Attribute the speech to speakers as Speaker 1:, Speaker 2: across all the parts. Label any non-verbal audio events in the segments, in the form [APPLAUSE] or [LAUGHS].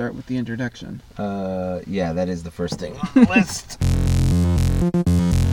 Speaker 1: start with the introduction.
Speaker 2: Uh, yeah, that is the first thing on the [LAUGHS] list.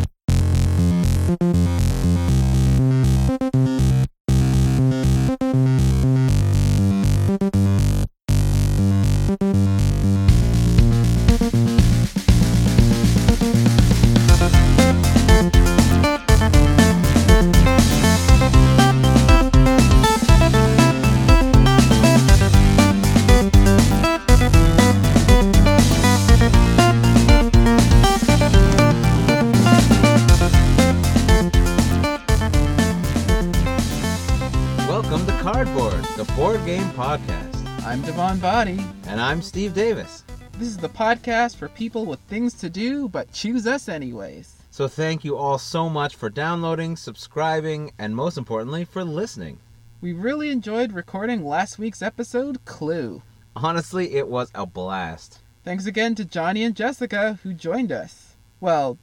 Speaker 1: I'm
Speaker 2: Steve Davis.
Speaker 1: This is the podcast for people with things to do but choose us anyways.
Speaker 2: So thank you all so much for downloading, subscribing, and most importantly, for listening.
Speaker 1: We really enjoyed recording last week's episode, Clue.
Speaker 2: Honestly, it was a blast.
Speaker 1: Thanks again to Johnny and Jessica who joined us. Well,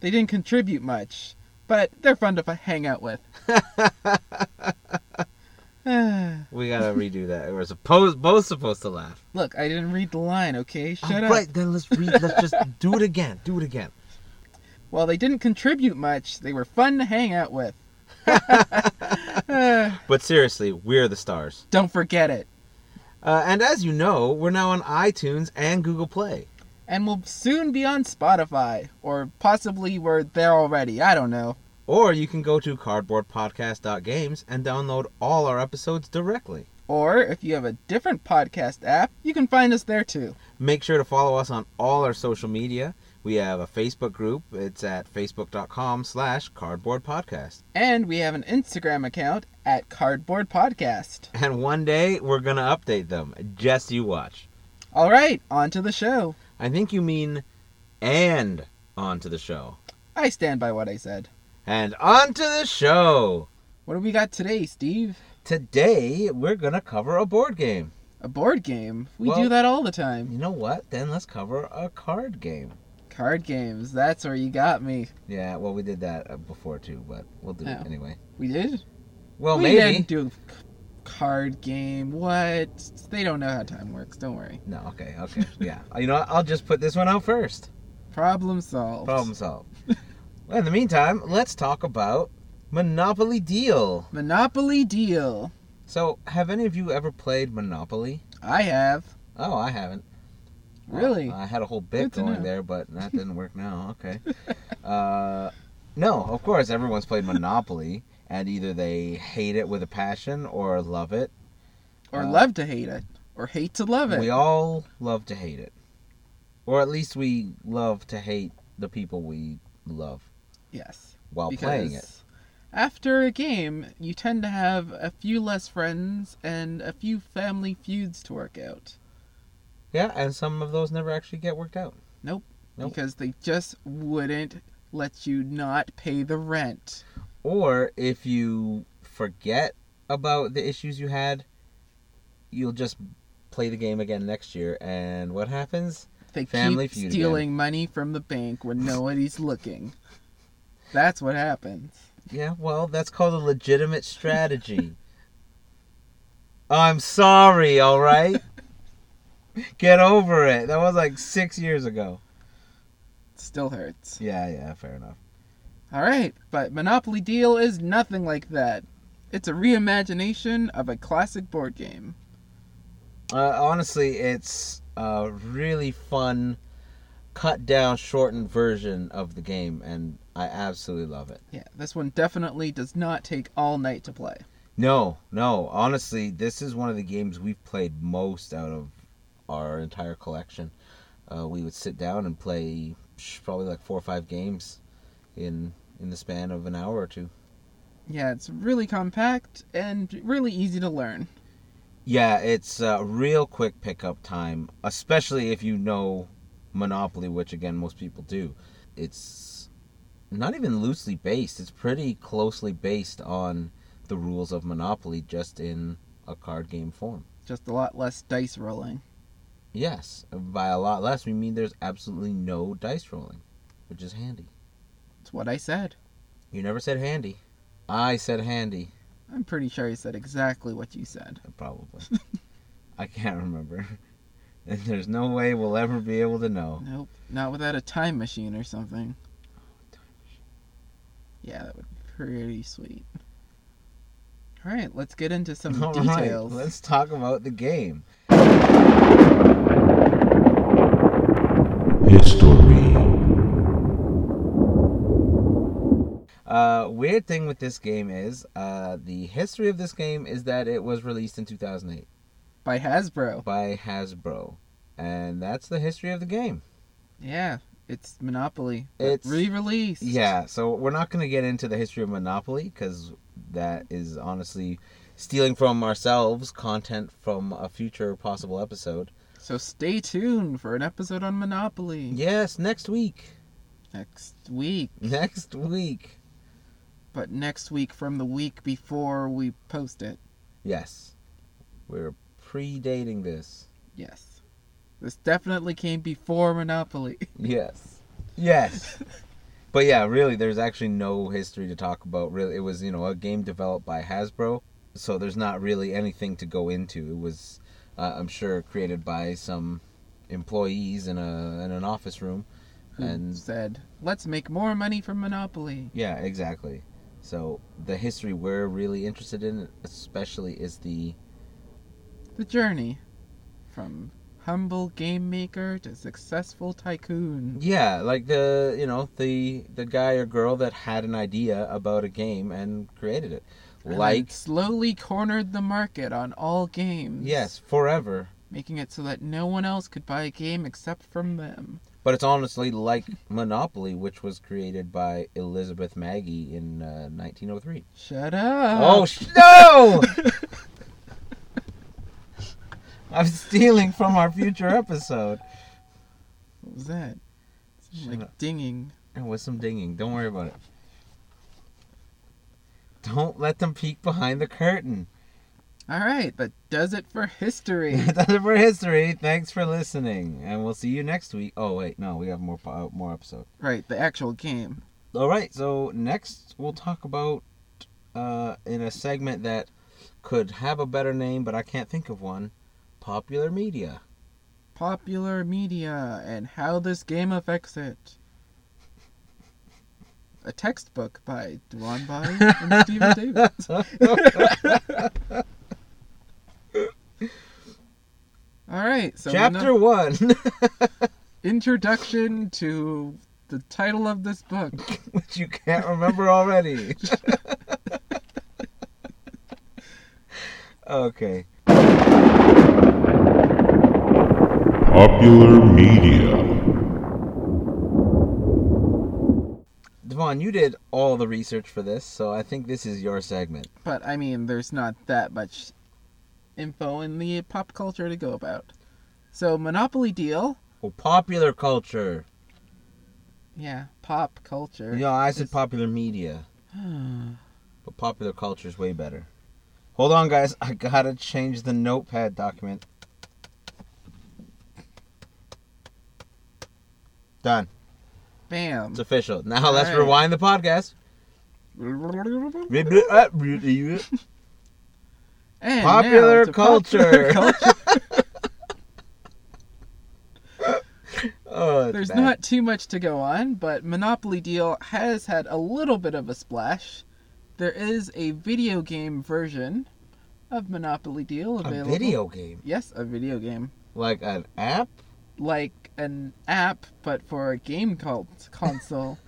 Speaker 1: they didn't contribute much, but they're fun to hang out with. [LAUGHS] [SIGHS]
Speaker 2: We gotta redo that. We're supposed both supposed to laugh.
Speaker 1: Look, I didn't read the line, okay? Shut up.
Speaker 2: Right, then let's read let's just [LAUGHS] do it again. Do it again.
Speaker 1: While they didn't contribute much, they were fun to hang out with. [LAUGHS] [SIGHS]
Speaker 2: But seriously, we're the stars.
Speaker 1: don't forget it.
Speaker 2: Uh, and as you know, we're now on iTunes and Google Play.
Speaker 1: And we'll soon be on Spotify. Or possibly we're there already. I don't know.
Speaker 2: Or you can go to cardboardpodcast.games and download all our episodes directly.
Speaker 1: Or if you have a different podcast app, you can find us there too.
Speaker 2: Make sure to follow us on all our social media. We have a Facebook group. It's at facebook.com slash cardboardpodcast.
Speaker 1: And we have an Instagram account at Cardboard Podcast.
Speaker 2: And one day we're going to update them. Just you watch.
Speaker 1: All right, on to the show.
Speaker 2: I think you mean and on to the show.
Speaker 1: I stand by what I said.
Speaker 2: And on to the show.
Speaker 1: What do we got today, Steve?
Speaker 2: Today we're going to cover a board game.
Speaker 1: A board game. We
Speaker 2: Well-
Speaker 1: do that all the time.
Speaker 2: You know what? Then let's cover a card game.
Speaker 1: Card games. That's where you got me.
Speaker 2: Yeah, well, we did that uh, before too, but we'll do
Speaker 1: Oh.
Speaker 2: it anyway.
Speaker 1: We did?
Speaker 2: Well,
Speaker 1: we
Speaker 2: maybe.
Speaker 1: didn't do card game. What? They don't know how time works. Don't worry.
Speaker 2: No, okay, okay, yeah. You know, what? I'll just put this one out first.
Speaker 1: Problem solved.
Speaker 2: Problem solved. Well, in the meantime, let's talk about Monopoly Deal.
Speaker 1: Monopoly deal.
Speaker 2: So, have any of you ever played Monopoly?
Speaker 1: I have.
Speaker 2: Oh, I haven't.
Speaker 1: Really?
Speaker 2: Well, I had a whole bit
Speaker 1: Good
Speaker 2: going there, but that didn't work now. [LAUGHS] Okay. uh, no, of course, everyone's played Monopoly, and either they hate it with a passion or love it.
Speaker 1: Or
Speaker 2: Uh,
Speaker 1: love to hate it. Or hate to love it.
Speaker 2: We all love to hate it. Or at least we love to hate the people we love
Speaker 1: yes.
Speaker 2: while
Speaker 1: because
Speaker 2: playing it.
Speaker 1: After a game, you tend to have a few less friends and a few family feuds to work out.
Speaker 2: Yeah, and some of those never actually get worked out. Nope.
Speaker 1: Because they just wouldn't let you not pay the rent.
Speaker 2: Or if you forget about the issues you had, you'll just play the game again next year, and what happens?
Speaker 1: They
Speaker 2: Family
Speaker 1: keep
Speaker 2: feud
Speaker 1: stealing money from the bank when [LAUGHS] nobody's looking. That's what happens.
Speaker 2: Yeah, well, that's called a legitimate strategy. [LAUGHS] I'm sorry, alright? [LAUGHS] Get over it. That was like six years ago.
Speaker 1: Still hurts.
Speaker 2: Yeah, yeah, fair enough.
Speaker 1: All right, but Monopoly Deal is nothing like that. It's a reimagination of a classic board game.
Speaker 2: Uh, honestly, it's a really fun, cut down, shortened version of the game, and I absolutely love it.
Speaker 1: Yeah, this one definitely does not take all night to play.
Speaker 2: No, no, honestly, this is one of the games we've played most out of our entire collection. Uh, we would sit down and play probably like four or five games in in the span of an hour or two.
Speaker 1: Yeah, it's really compact and really easy to learn.
Speaker 2: Yeah, it's a real quick pickup time, especially if you know Monopoly, which again most people do. It's not even loosely based. It's pretty closely based on the rules of Monopoly, just in a card game form.
Speaker 1: Just a lot less dice rolling.
Speaker 2: Yes, by a lot less, we mean there's absolutely no dice rolling, which is handy.
Speaker 1: It's what I said.
Speaker 2: You never said handy. I said handy,
Speaker 1: I'm pretty sure I said exactly what you said.
Speaker 2: probably. [LAUGHS] I can't remember. [LAUGHS] And there's no way we'll ever be able to know.
Speaker 1: Nope. Not without a time machine or something. Oh, time machine. Yeah, that would be pretty sweet. All right, let's get into some
Speaker 2: All right,
Speaker 1: details.
Speaker 2: let's talk about the game.
Speaker 3: History.
Speaker 2: Uh, weird thing with this game is uh, the history of this game is that it was released in 2008
Speaker 1: By Hasbro.
Speaker 2: by Hasbro, and that's the history of the game.
Speaker 1: Yeah, it's Monopoly.
Speaker 2: It's-
Speaker 1: re-released.
Speaker 2: Yeah, so we're not going to get into the history of Monopoly because that is honestly stealing from ourselves content from a future possible episode.
Speaker 1: So stay tuned for an episode on Monopoly
Speaker 2: Yes, next week.
Speaker 1: next week.
Speaker 2: Next week.
Speaker 1: But next week from the week before we post it.
Speaker 2: Yes. We're predating this.
Speaker 1: Yes. This definitely came before Monopoly. [LAUGHS]
Speaker 2: Yes. Yes. but yeah, really, there's actually no history to talk about. Really, it was you know a game developed by Hasbro, so there's not really anything to go into. It was, uh, I'm sure, created by some employees in a in an office room,
Speaker 1: Who
Speaker 2: and
Speaker 1: said, let's make more money from Monopoly.
Speaker 2: yeah, exactly. So the history we're really interested in, especially, is the
Speaker 1: The journey from humble game maker to successful tycoon.
Speaker 2: yeah, like the you know the the guy or girl that had an idea about a game and created it,
Speaker 1: And
Speaker 2: like
Speaker 1: slowly cornered the market on all games.
Speaker 2: yes, forever.
Speaker 1: Making it so that no one else could buy a game except from them.
Speaker 2: But it's honestly like [LAUGHS] Monopoly, which was created by Elizabeth Magie in uh, 1903.
Speaker 1: Shut up.
Speaker 2: oh sh- no! [LAUGHS] I'm stealing from our future episode.
Speaker 1: What was that?
Speaker 2: Shut
Speaker 1: like
Speaker 2: up.
Speaker 1: dinging.
Speaker 2: There was some dinging. Don't worry about it. Don't let them peek behind the curtain.
Speaker 1: All right, that does it for history. [LAUGHS]
Speaker 2: That's it for history. Thanks for listening, and we'll see you next week. Oh wait, no, we have more po- more episode.
Speaker 1: right, the actual game.
Speaker 2: All right, so next we'll talk about uh, in a segment that could have a better name, but I can't think of one. Popular media.
Speaker 1: Popular media and how this game affects it. A textbook by Duan Bai and Stephen Davis. [LAUGHS] All right, so
Speaker 2: Chapter
Speaker 1: no-
Speaker 2: one, [LAUGHS]
Speaker 1: introduction to the title of this book. [LAUGHS]
Speaker 2: which you can't remember already. okay.
Speaker 3: Popular media.
Speaker 2: Devon, you did all the research for this, so I think this is your segment.
Speaker 1: But I mean, there's not that much info in the pop culture to go about. So Monopoly Deal,
Speaker 2: Oh, popular culture.
Speaker 1: yeah, pop culture.
Speaker 2: You know, I said
Speaker 1: is-
Speaker 2: popular media, [SIGHS] but popular culture is way better. Hold on, guys. I gotta change the notepad document. Done.
Speaker 1: Bam.
Speaker 2: It's official. Now let's
Speaker 1: Alright.
Speaker 2: rewind the podcast. Popular culture.
Speaker 1: popular culture. [LAUGHS] [LAUGHS]
Speaker 2: oh,
Speaker 1: There's
Speaker 2: bad.
Speaker 1: not too much to go on, but Monopoly Deal has had a little bit of a splash. There is a video game version of Monopoly Deal available.
Speaker 2: a video game,
Speaker 1: Yes, a video game.
Speaker 2: like an app.
Speaker 1: Like an app, but for a game called [LAUGHS] console.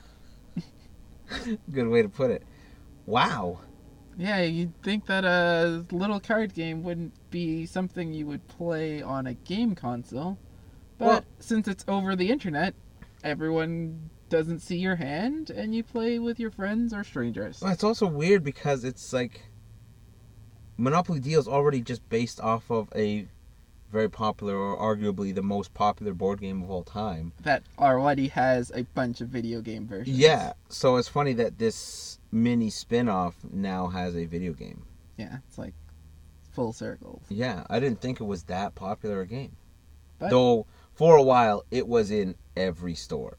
Speaker 2: Good way to put it. Wow.
Speaker 1: yeah, you'd think that a little card game wouldn't be something you would play on a game console. But
Speaker 2: Well-
Speaker 1: since it's over the internet, everyone doesn't see your hand and you play with your friends or strangers.
Speaker 2: Well, it's also weird because it's like Monopoly Deal is already just based off of a very popular or arguably the most popular board game of all time.
Speaker 1: That already has a bunch of video game versions.
Speaker 2: Yeah, so it's funny that this mini spin-off now has a video game.
Speaker 1: Yeah, it's like full circles.
Speaker 2: Yeah, I didn't think it was that popular a game.
Speaker 1: But-
Speaker 2: Though for a while it was in every store.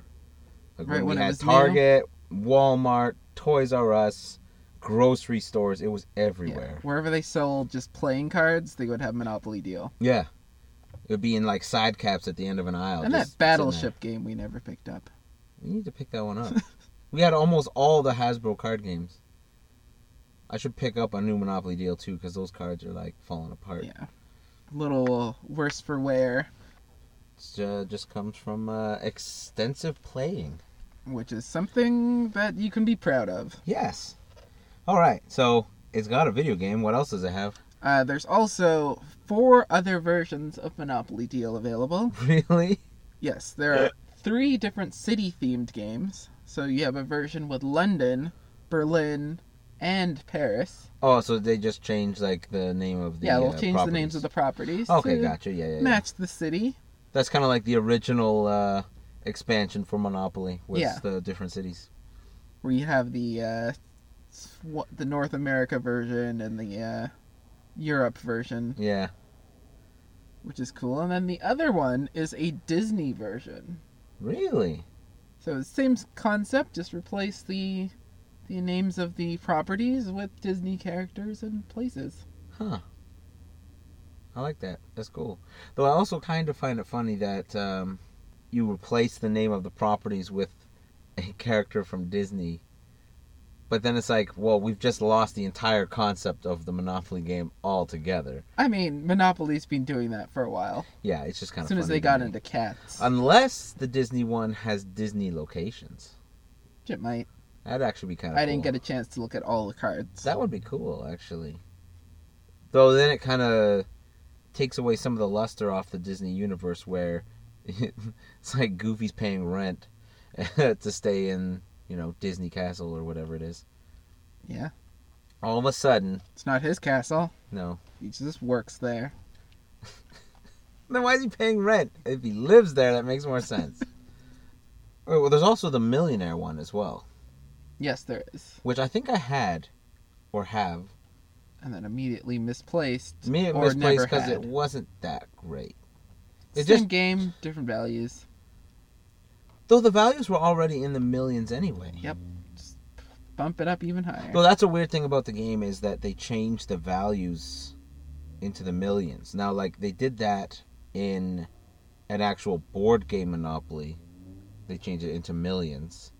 Speaker 2: Like
Speaker 1: Right,
Speaker 2: when we
Speaker 1: when it
Speaker 2: had
Speaker 1: was new?
Speaker 2: Target, Walmart, Toys R Us, grocery stores, it was
Speaker 1: Yeah,
Speaker 2: everywhere.
Speaker 1: wherever they sold just playing cards, they would have Monopoly Deal.
Speaker 2: Yeah. It would be in like side caps at the end of an aisle.
Speaker 1: and that. Battleship game we never picked up.
Speaker 2: We need to pick that one up. [LAUGHS] we had almost all the Hasbro card games. I should pick up a new Monopoly deal too, because those cards are like falling apart.
Speaker 1: Yeah. A little worse for wear,
Speaker 2: It's, uh, just comes from uh, extensive playing.
Speaker 1: Which is something that you can be proud of.
Speaker 2: Yes. All right. So it's got a video game. What else does it have?
Speaker 1: Uh, there's also four other versions of Monopoly Deal available. [LAUGHS]
Speaker 2: Really?
Speaker 1: Yes, there are three different city themed games. So you have a version with London, Berlin, and Paris.
Speaker 2: Oh, so they just changed like the name of the.
Speaker 1: yeah, they'll
Speaker 2: uh,
Speaker 1: change the names of the
Speaker 2: properties.
Speaker 1: properties.
Speaker 2: Okay, gotcha. Yeah, yeah, yeah.
Speaker 1: Match the city.
Speaker 2: That's kind of like the original uh, expansion for Monopoly with
Speaker 1: Yeah.
Speaker 2: the different cities.
Speaker 1: where you have the uh, sw- the North America version and the uh, Europe version,
Speaker 2: Yeah.
Speaker 1: which is cool. And then the other one is a Disney version.
Speaker 2: Really?
Speaker 1: So the same concept, just replace the the names of the properties with Disney characters and places.
Speaker 2: Huh. I like that. That's cool. Though I also kind of find it funny that um, you replace the name of the properties with a character from Disney. But then it's like, well, we've just lost the entire concept of the Monopoly game altogether.
Speaker 1: I mean, Monopoly's been doing that for a while.
Speaker 2: Yeah, it's just kind of.
Speaker 1: As soon as they got
Speaker 2: me.
Speaker 1: into cats,
Speaker 2: Unless the Disney one has Disney locations.
Speaker 1: it might.
Speaker 2: That'd actually be kind of
Speaker 1: I didn't get a chance to look at all the cards.
Speaker 2: That would be cool, actually. Though then it kind of takes away some of the luster off the Disney universe, where [LAUGHS] it's like Goofy's paying rent [LAUGHS] to stay in, you know, Disney Castle or whatever it is.
Speaker 1: yeah,
Speaker 2: All of a sudden,
Speaker 1: it's not his castle.
Speaker 2: no.
Speaker 1: He just works there. [LAUGHS]
Speaker 2: Then why is he paying rent? If he lives there, that makes more sense. Oh, well, there's also the millionaire one as well,
Speaker 1: Yes, there is.
Speaker 2: which I think I had or have.
Speaker 1: And then immediately misplaced.
Speaker 2: Me, it misplaced because it wasn't that great. It
Speaker 1: Same
Speaker 2: just
Speaker 1: game, different values.
Speaker 2: Though the values were already in the millions anyway.
Speaker 1: Yep. Bump it up even higher.
Speaker 2: Well, that's a weird thing about the game is that they changed the values into the millions. Now, like they did that in an actual board game Monopoly, they changed it into millions,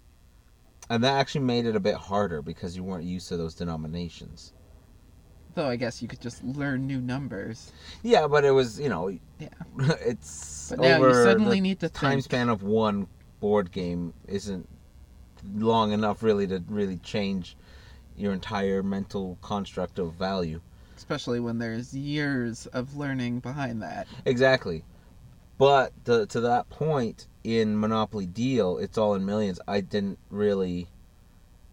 Speaker 2: and that actually made it a bit harder because you weren't used to those denominations.
Speaker 1: Though I guess you could just learn new numbers.
Speaker 2: Yeah, but it was you know,
Speaker 1: Yeah. [LAUGHS]
Speaker 2: it's
Speaker 1: But now you suddenly need to
Speaker 2: time
Speaker 1: think.
Speaker 2: span of one board game isn't long enough really to really change your entire mental construct of value.
Speaker 1: Especially when there's years of learning behind that.
Speaker 2: Exactly. But to, to that point in Monopoly Deal, it's all in millions. I didn't really.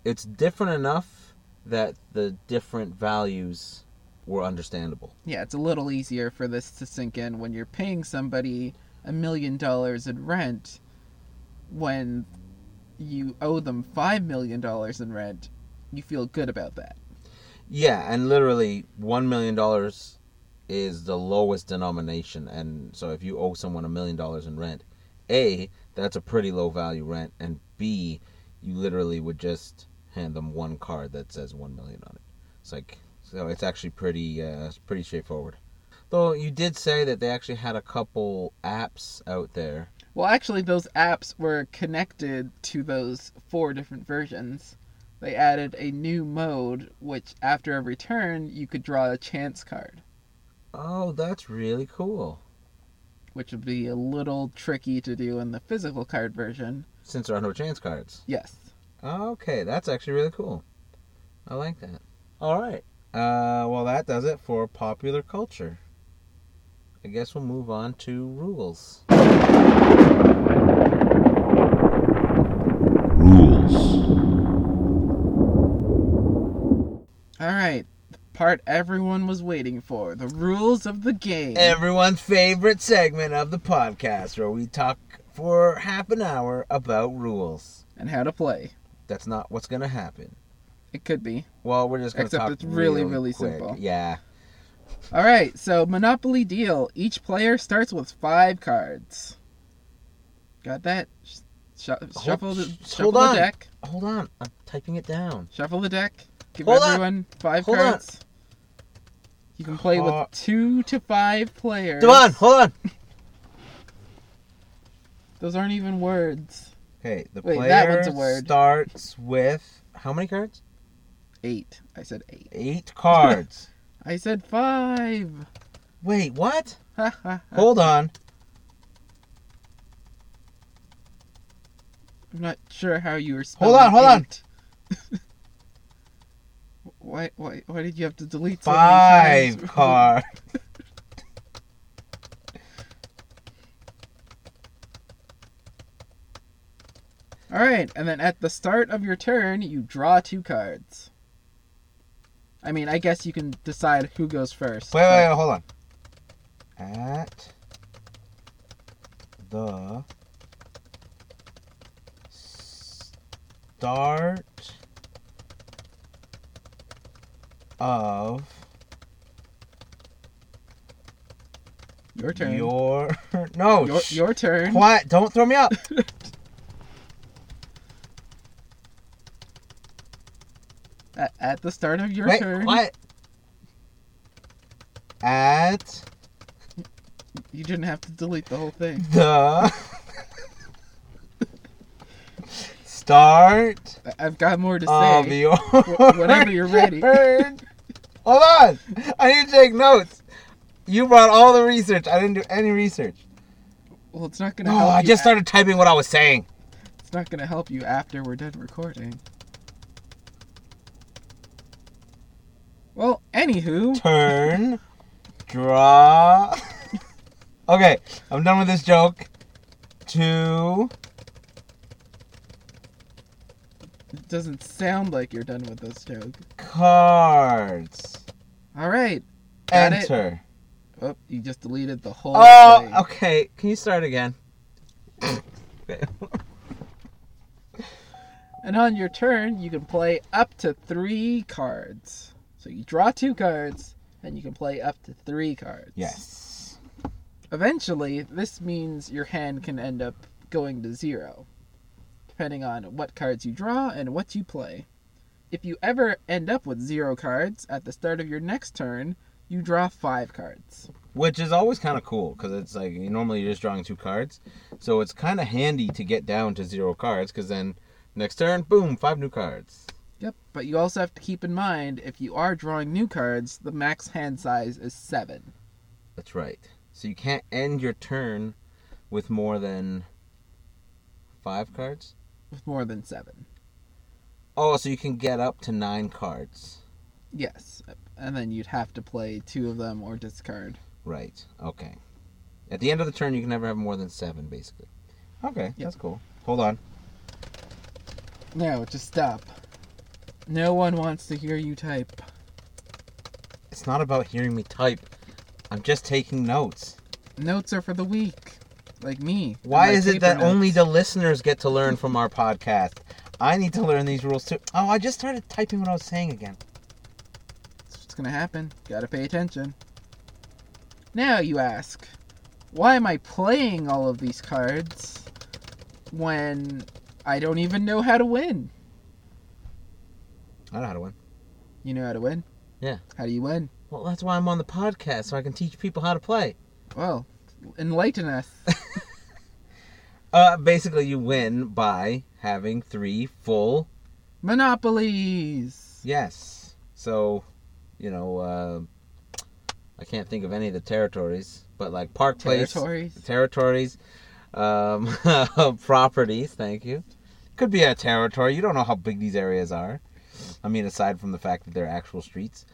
Speaker 2: It's different enough that the different values were understandable.
Speaker 1: Yeah, it's a little easier for this to sink in when you're paying somebody a million dollars in rent when you owe them five million dollars in rent. You feel good about that.
Speaker 2: Yeah, and literally $1 million is the lowest denomination. And so if you owe someone a million dollars in rent, A, that's a pretty low value rent. And B, you literally would just hand them one card that says 1 million on it. It's like, so it's actually pretty, uh, pretty straightforward. Though you did say that they actually had a couple apps out there.
Speaker 1: Well, actually, those apps were connected to those four different versions. They added a new mode, which after every turn, you could draw a chance card,
Speaker 2: Oh, that's really cool.
Speaker 1: which would be a little tricky to do in the physical card version.
Speaker 2: Since there are no chance cards.
Speaker 1: Yes.
Speaker 2: Okay, that's actually really cool. I like that. All right. Uh, well, that does it for popular culture. I guess we'll move on to rules. Rules.
Speaker 1: All right. The part everyone was waiting for the rules of the game.
Speaker 2: Everyone's favorite segment of the podcast where we talk for half an hour about rules.
Speaker 1: and how to play.
Speaker 2: That's not what's going to happen.
Speaker 1: It could be.
Speaker 2: Well, we're just going to
Speaker 1: Except
Speaker 2: talk
Speaker 1: it's really, really
Speaker 2: quick.
Speaker 1: simple.
Speaker 2: Yeah.
Speaker 1: All right. So, Monopoly Deal. Each player starts with five cards. Got that? Sh- sh- shuffle the,
Speaker 2: sh-
Speaker 1: shuffle
Speaker 2: hold
Speaker 1: the
Speaker 2: on.
Speaker 1: deck.
Speaker 2: Hold on. I'm typing it down.
Speaker 1: Shuffle the deck. Give
Speaker 2: Hold on.
Speaker 1: everyone five
Speaker 2: Hold on.
Speaker 1: cards. You can play with two to five players.
Speaker 2: Come on, hold on. [LAUGHS]
Speaker 1: Those aren't even words.
Speaker 2: Okay, the
Speaker 1: Wait,
Speaker 2: player
Speaker 1: that one's a word.
Speaker 2: starts with how many cards?
Speaker 1: Eight. I said eight.
Speaker 2: Eight cards. [LAUGHS]
Speaker 1: I said five.
Speaker 2: Wait, what?
Speaker 1: Ha ha. ha.
Speaker 2: Hold on.
Speaker 1: I'm not sure how you were
Speaker 2: Hold on, hold on.
Speaker 1: eight. [LAUGHS] why, why, why did you have to delete so many
Speaker 2: Five
Speaker 1: times? [LAUGHS]
Speaker 2: cards.
Speaker 1: All right, and then at the start of your turn, you draw two cards. I mean, I guess you can decide who goes first.
Speaker 2: Wait, wait, wait, hold on. At the start of
Speaker 1: Your turn.
Speaker 2: your [LAUGHS] no
Speaker 1: your, your turn.
Speaker 2: quiet don't throw me up [LAUGHS]
Speaker 1: At, the start of your
Speaker 2: wait
Speaker 1: turn,
Speaker 2: quiet at
Speaker 1: you didn't have to delete the whole thing.
Speaker 2: the start
Speaker 1: I've got more to say.
Speaker 2: your
Speaker 1: whenever you're ready. [LAUGHS]
Speaker 2: hold on i need to take notes you brought all the research i didn't do any research
Speaker 1: Well, it's not gonna
Speaker 2: oh
Speaker 1: help.
Speaker 2: i just started typing what i was saying
Speaker 1: It's not gonna help you after we're done recording. Well, anywho,
Speaker 2: turn draw okay i'm done with this joke two
Speaker 1: it doesn't sound like you're done with this joke.
Speaker 2: cards
Speaker 1: All right. Got it.
Speaker 2: enter
Speaker 1: Oh, you just deleted the whole
Speaker 2: oh
Speaker 1: thing.
Speaker 2: okay can you start again. [LAUGHS]
Speaker 1: And on your turn, you can play up to three cards. So you draw two cards, and you can play up to three cards.
Speaker 2: yes
Speaker 1: Eventually, this means your hand can end up going to zero, depending on what cards you draw and what you play. If you ever end up with zero cards at the start of your next turn, you draw five cards.
Speaker 2: which is always kind of cool because it's like normally you're just drawing two cards so it's kind of handy to get down to zero cards because then next turn boom five new cards
Speaker 1: Yep, but you also have to keep in mind if you are drawing new cards, the max hand size is seven.
Speaker 2: that's right so you can't end your turn with more than five cards
Speaker 1: with more than seven.
Speaker 2: oh so you can get up to nine cards
Speaker 1: Yes, and then you'd have to play two of them or discard.
Speaker 2: right okay at the end of the turn you can never have more than seven basically okay that's cool hold on
Speaker 1: No, just stop. No one wants to hear you type.
Speaker 2: it's not about hearing me type i'm just taking notes
Speaker 1: Notes are for the weak, like me.
Speaker 2: Why is it that
Speaker 1: notes.
Speaker 2: only the listeners get to learn from our podcast? I need to learn these rules too. Oh, I just started typing what I was saying again.
Speaker 1: That's what's gonna happen. Gotta pay attention. Now you ask, why am I playing all of these cards when I don't even know how to win?
Speaker 2: I know how to win.
Speaker 1: You know how to win?
Speaker 2: Yeah.
Speaker 1: How do you win?
Speaker 2: Well, that's why I'm on the podcast, so I can teach people how to play.
Speaker 1: Well, enlighten us. [LAUGHS]
Speaker 2: Uh, basically, you win by having three full
Speaker 1: Monopolies.
Speaker 2: yes. So, you know, uh, I can't think of any of the territories, but like Park Place,
Speaker 1: Territories.
Speaker 2: territories, um, [LAUGHS] properties. Thank you. Could be a territory. You don't know how big these areas are. I mean, aside from the fact that they're actual streets,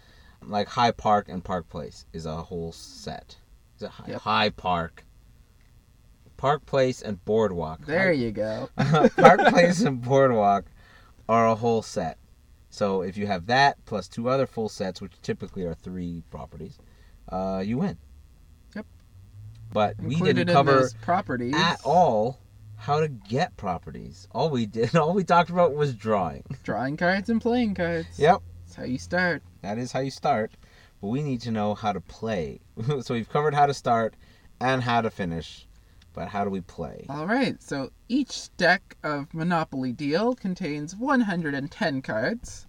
Speaker 2: like High Park and Park Place is a whole set. It's a high,
Speaker 1: Yep.
Speaker 2: high Park, Park Place, and Boardwalk.
Speaker 1: There you go. [LAUGHS]
Speaker 2: Park Place and Boardwalk are a whole set. So if you have that plus two other full sets, which typically are three properties, uh, you win.
Speaker 1: Yep.
Speaker 2: But we didn't cover
Speaker 1: properties
Speaker 2: at all how to get properties. All we did, [LAUGHS] all we talked about was drawing.
Speaker 1: Drawing cards and playing cards.
Speaker 2: Yep,
Speaker 1: That's how you start.
Speaker 2: that is how you start. But we need to know how to play. [LAUGHS] so we've covered how to start and how to finish. But how do we play?
Speaker 1: All right, so each deck of Monopoly Deal contains 110 cards.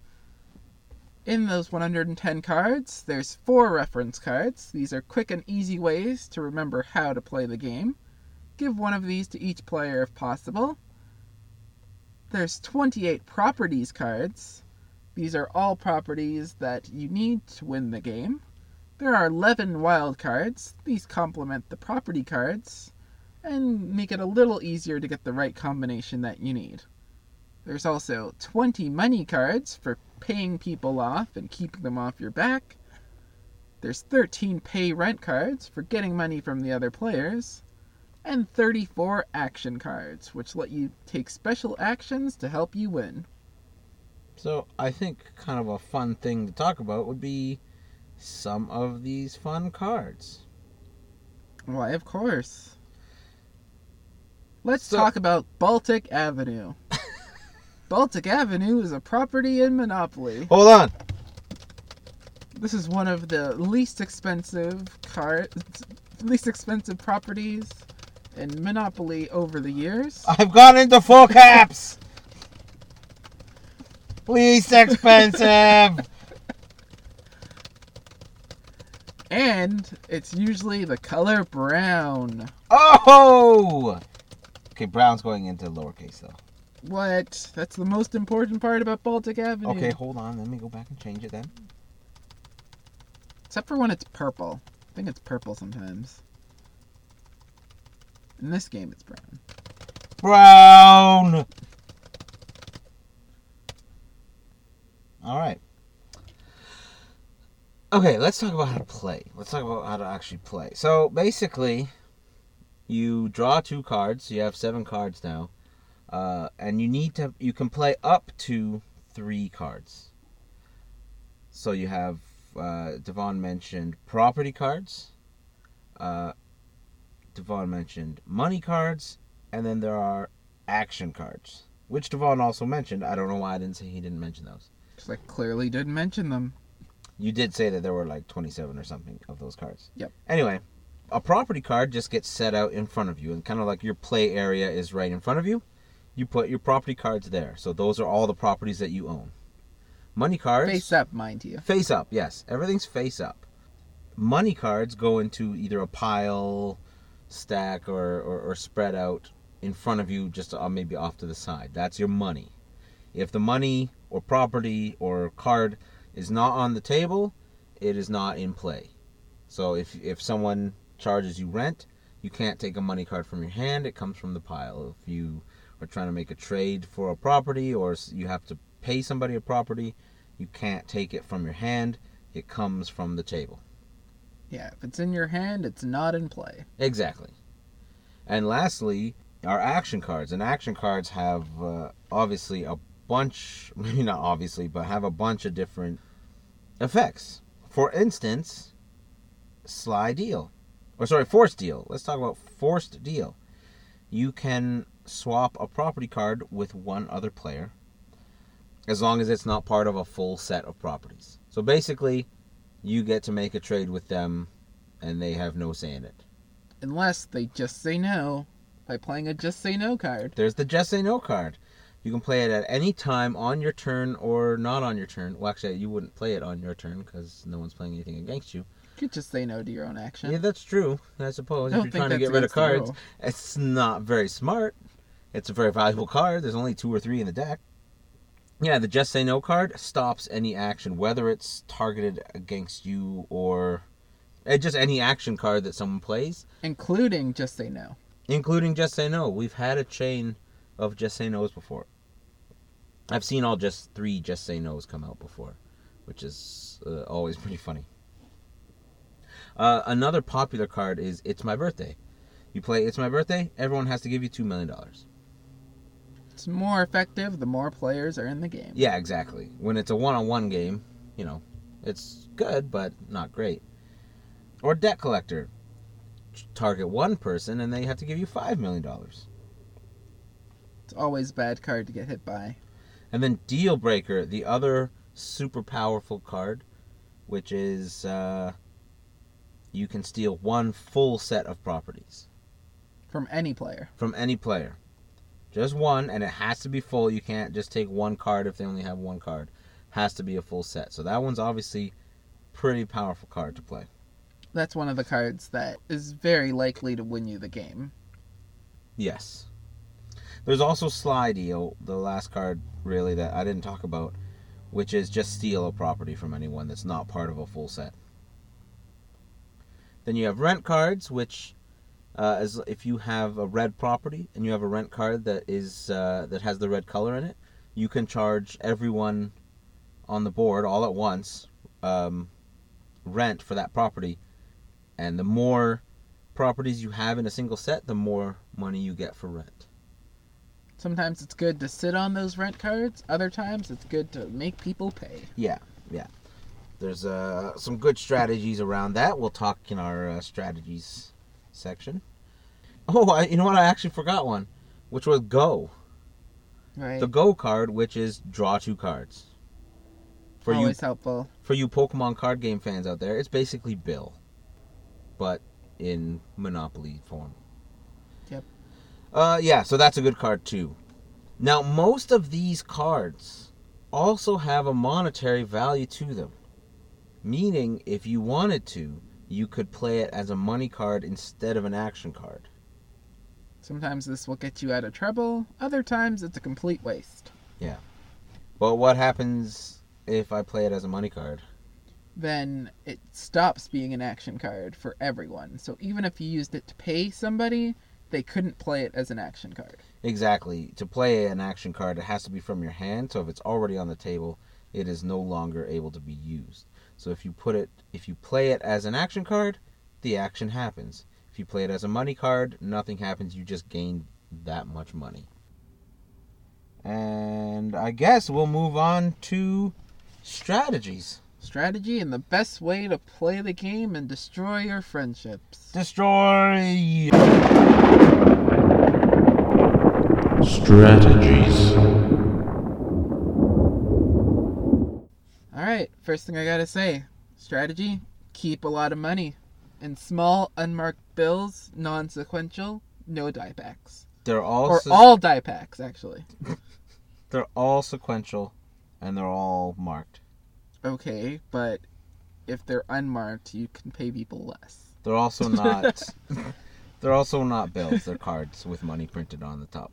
Speaker 1: In those 110 cards, there's four reference cards. These are quick and easy ways to remember how to play the game. Give one of these to each player if possible. There's 28 properties cards. These are all properties that you need to win the game. There are 11 wild cards. These complement the property cards and make it a little easier to get the right combination that you need. There's also 20 money cards for paying people off and keeping them off your back. There's 13 pay rent cards for getting money from the other players. And 34 action cards, which let you take special actions to help you win.
Speaker 2: So I think kind of a fun thing to talk about would be some of these fun cards.
Speaker 1: Why, of course. Let's
Speaker 2: So-
Speaker 1: talk about Baltic Avenue. [LAUGHS] Baltic Avenue is a property in Monopoly.
Speaker 2: Hold on.
Speaker 1: This is one of the least expensive cards, least expensive properties in Monopoly over the years.
Speaker 2: I've gone into full caps. Least expensive. [LAUGHS]
Speaker 1: And it's usually the color brown.
Speaker 2: Oh. Okay, brown's going into lowercase though.
Speaker 1: What? That's the most important part about Baltic Avenue.
Speaker 2: Okay, hold on. Let me go back and change it then.
Speaker 1: Except for when it's purple. I think it's purple sometimes. In this game, it's brown.
Speaker 2: Brown. All right. Okay, let's talk about how to play. Let's talk about how to actually play. So basically, you draw two cards. You have seven cards now, uh, and you need to. You can play up to three cards. So you have uh, Devon mentioned property cards. Uh, Devon mentioned money cards, and then there are action cards, which Devon also mentioned. I don't know why I didn't say he didn't mention those.
Speaker 1: Because I clearly didn't mention them.
Speaker 2: You did say that there were like 27 or something of those cards.
Speaker 1: Yep.
Speaker 2: Anyway, a property card just gets set out in front of you, and kind of like your play area is right in front of you. You put your property cards there. So those are all the properties that you own. Money cards.
Speaker 1: Face up, mind you.
Speaker 2: Face up, yes. Everything's face up. Money cards go into either a pile, stack, or, or, or spread out in front of you, just uh, maybe off to the side. That's your money. If the money or property or card is not on the table, it is not in play. So if if someone charges you rent, you can't take a money card from your hand. It comes from the pile. If you are trying to make a trade for a property or you have to pay somebody a property, you can't take it from your hand. It comes from the table.
Speaker 1: Yeah, if it's in your hand, it's not in play.
Speaker 2: Exactly. And lastly, our action cards. And action cards have uh, obviously a bunch, [LAUGHS] maybe not obviously, but have a bunch of different effects. For instance, Sly Deal. Or sorry, Forced Deal. Let's talk about Forced Deal. You can swap a property card with one other player as long as it's not part of a full set of properties. So basically, you get to make a trade with them and they have no say in it.
Speaker 1: Unless they just say no by playing a just say no card.
Speaker 2: There's the just say no card. You can play it at any time on your turn or not on your turn. Well, actually, you wouldn't play it on your turn because no one's playing anything against you.
Speaker 1: You could just say no to your own action.
Speaker 2: Yeah, that's true. I suppose
Speaker 1: I
Speaker 2: if you're trying to get rid of cards, it's not very smart. It's a very valuable card. There's only two or three in the deck. Yeah, the just say no card stops any action, whether it's targeted against you or eh, just any action card that someone plays.
Speaker 1: Including just say no.
Speaker 2: including just say no. We've had a chain of just say no's before. I've seen all just three just say no's come out before, which is uh, always [LAUGHS] pretty funny. Uh, another popular card is "It's My Birthday." You play "It's My Birthday," everyone has to give you two million dollars.
Speaker 1: It's more effective the more players are in the game.
Speaker 2: Yeah, exactly. When it's a one-on-one game, you know, it's good but not great. Or debt collector. Target one person and they have to give you five million dollars.
Speaker 1: It's always a bad card to get hit by.
Speaker 2: And then Deal Breaker, the other super powerful card, which is uh, you can steal one full set of properties
Speaker 1: From any player.
Speaker 2: from any player. Just one, and it has to be full. You can't just take one card if they only have one card. Has to be a full set. So that one's obviously pretty powerful card to play.
Speaker 1: That's one of the cards that is very likely to win you the game.
Speaker 2: Yes. There's also Sly Deal, oh, the last card really that I didn't talk about, which is just steal a property from anyone that's not part of a full set. Then you have rent cards, which uh, as if you have a red property and you have a rent card that is uh, that has the red color in it, you can charge everyone on the board all at once um, rent for that property, and the more properties you have in a single set, the more money you get for rent.
Speaker 1: Sometimes it's good to sit on those rent cards. Other times it's good to make people pay.
Speaker 2: Yeah, yeah. There's uh, some good strategies around that. We'll talk in our uh, strategies section. Oh, I, you know what? I actually forgot one, which was Go.
Speaker 1: Right.
Speaker 2: The Go card, which is draw two cards. For
Speaker 1: Always
Speaker 2: you,
Speaker 1: helpful.
Speaker 2: for you Pokemon card game fans out there, it's basically Bill, but in Monopoly form.
Speaker 1: Yep.
Speaker 2: Uh, yeah, so that's a good card too. Now, most of these cards also have a monetary value to them, meaning if you wanted to, you could play it as a money card instead of an action card.
Speaker 1: Sometimes this will get you out of trouble. Other times it's a complete waste. Yeah.
Speaker 2: But what happens if I play it as a money card?
Speaker 1: Then it stops being an action card for everyone. So even if you used it to pay somebody, they couldn't play it as an action card.
Speaker 2: Exactly. To play an action card, it has to be from your hand. So if it's already on the table, it is no longer able to be used. So if you put it, if you play it as an action card, the action happens. If you play it as a money card, nothing happens. You just gain that much money. And I guess we'll move on to strategies.
Speaker 1: Strategy and the best way to play the game and destroy your friendships.
Speaker 2: Destroy.
Speaker 3: Strategies.
Speaker 1: Alright, first thing I gotta say strategy keep a lot of money. In small, unmarked bills, non sequential, no die packs.
Speaker 2: They're all
Speaker 1: Or
Speaker 2: se-
Speaker 1: all die packs, actually. [LAUGHS]
Speaker 2: they're all sequential, and they're all marked.
Speaker 1: Okay, but if they're unmarked, you can pay people less.
Speaker 2: They're also [LAUGHS] not. [LAUGHS] they're also not bills. They're cards with money printed on the top,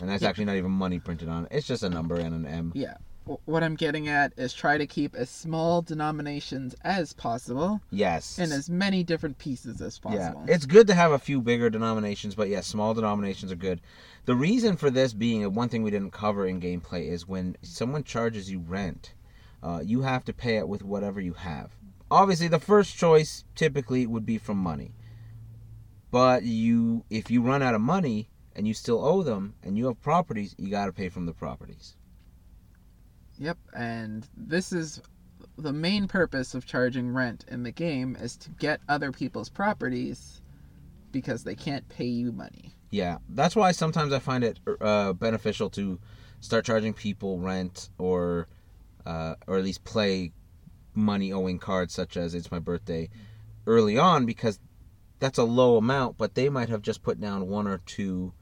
Speaker 2: and that's
Speaker 1: Yeah.
Speaker 2: actually not even money printed on it. It's just a number and an M.
Speaker 1: Yeah. Wh- What I'm getting at is try to keep as small denominations as possible
Speaker 2: Yes.
Speaker 1: in as many different pieces as possible.
Speaker 2: yeah, it's good to have a few bigger denominations, but yes, small denominations are good. The reason for this being uh, one thing we didn't cover in gameplay is when someone charges you rent, uh, you have to pay it with whatever you have. Obviously, the first choice typically would be from money, but you, if you run out of money and you still owe them, and you have properties, you got to pay from the properties.
Speaker 1: Yep, and this is the main purpose of charging rent in the game is to get other people's properties because they can't pay you money.
Speaker 2: Yeah, that's why sometimes I find it uh, beneficial to start charging people rent or uh, or at least play money owing cards such as it's my birthday early on because that's a low amount, but they might have just put down one or two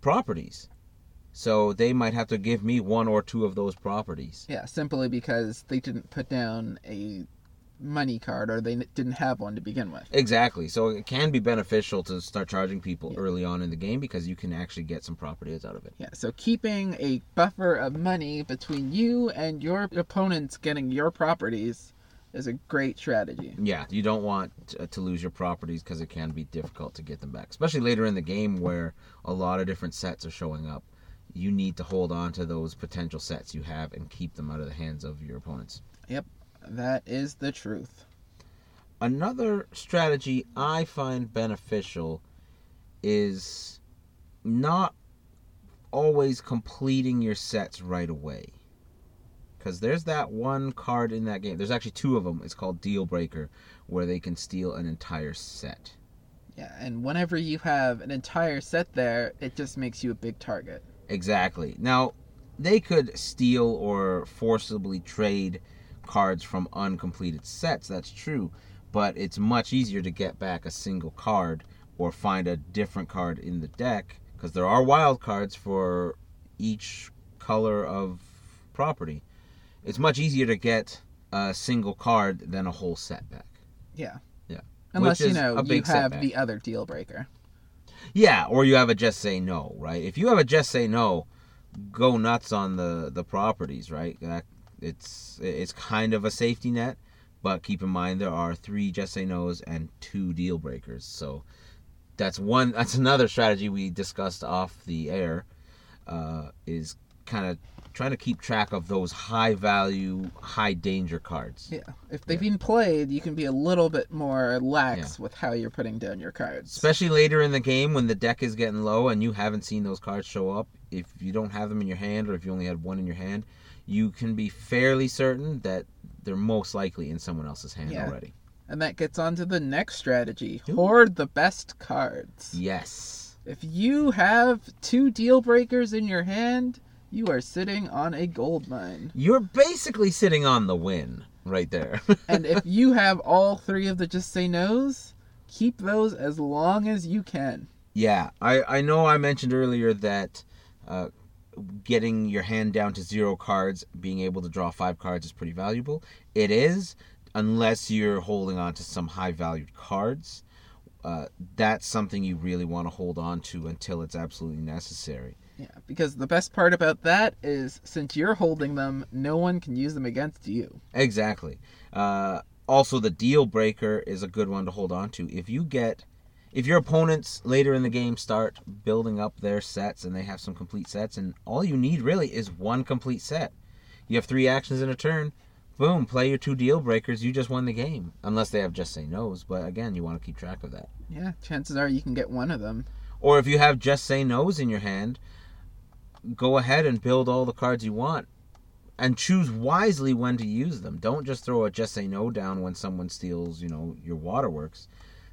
Speaker 2: properties. So they might have to give me one or two of those properties.
Speaker 1: Yeah, simply because they didn't put down a money card or they didn't have one to begin with.
Speaker 2: Exactly. So it can be beneficial to start charging people
Speaker 1: Yeah.
Speaker 2: early on in the game because you can actually get some properties out of it.
Speaker 1: Yeah, so keeping a buffer of money between you and your opponents getting your properties is a great strategy.
Speaker 2: Yeah, you don't want to, uh, to lose your properties because it can be difficult to get them back, especially later in the game where a lot of different sets are showing up. You need to hold on to those potential sets you have and keep them out of the hands of your opponents.
Speaker 1: Yep, that is the truth.
Speaker 2: Another strategy I find beneficial is not always completing your sets right away. Because there's that one card in that game. There's actually two of them. It's called Deal Breaker, where they can steal an entire set.
Speaker 1: Yeah, and whenever you have an entire set there, it just makes you a big target.
Speaker 2: Exactly. Now, they could steal or forcibly trade cards from uncompleted sets. That's true. But it's much easier to get back a single card or find a different card in the deck because there are wild cards for each color of property. It's much easier to get a single card than a whole set back.
Speaker 1: Yeah.
Speaker 2: Yeah.
Speaker 1: Unless
Speaker 2: Which
Speaker 1: you know you have
Speaker 2: setback.
Speaker 1: the other deal breaker.
Speaker 2: Yeah, or you have a just say no, right? If you have a just say no, go nuts on the the properties, right? That it's it's kind of a safety net, but keep in mind there are three just say no's and two deal breakers. So that's one. [LAUGHS] That's another strategy we discussed off the air. Uh, is kind of trying to keep track of those high value, high danger cards.
Speaker 1: Yeah. If they've been played, you can be a little bit more lax with how you're putting down your cards.
Speaker 2: Especially later in the game when the deck is getting low and you haven't seen those cards show up. If you don't have them in your hand or if you only had one in your hand, you can be fairly certain that they're most likely in someone else's hand
Speaker 1: Yeah.
Speaker 2: already.
Speaker 1: And that gets on to the next strategy
Speaker 2: Ooh.
Speaker 1: hoard the best cards.
Speaker 2: Yes.
Speaker 1: If you have two deal breakers in your hand, you are sitting on a gold mine.
Speaker 2: You're basically sitting on the win right there. [LAUGHS]
Speaker 1: And if you have all three of the just say no's, keep those as long as you can.
Speaker 2: Yeah, I, I know I mentioned earlier that uh, getting your hand down to zero cards, being able to draw five cards is pretty valuable. It is, unless you're holding on to some high valued cards. Uh, that's something you really want to hold on to until it's absolutely necessary.
Speaker 1: Yeah, because the best part about that is since you're holding them, no one can use them against you.
Speaker 2: Exactly. Uh, also, the deal breaker is a good one to hold on to. If you get, if your opponents later in the game start building up their sets and they have some complete sets, and all you need really is one complete set. You have three actions in a turn. Boom, play your two deal breakers. You just won the game. Unless they have just say no's, but again, you want to keep track of that.
Speaker 1: Yeah, chances are you can get one of them.
Speaker 2: Or if you have just say no's in your hand, go ahead and build all the cards you want and choose wisely when to use them. Don't just throw a just say no down when someone steals, you know, your waterworks.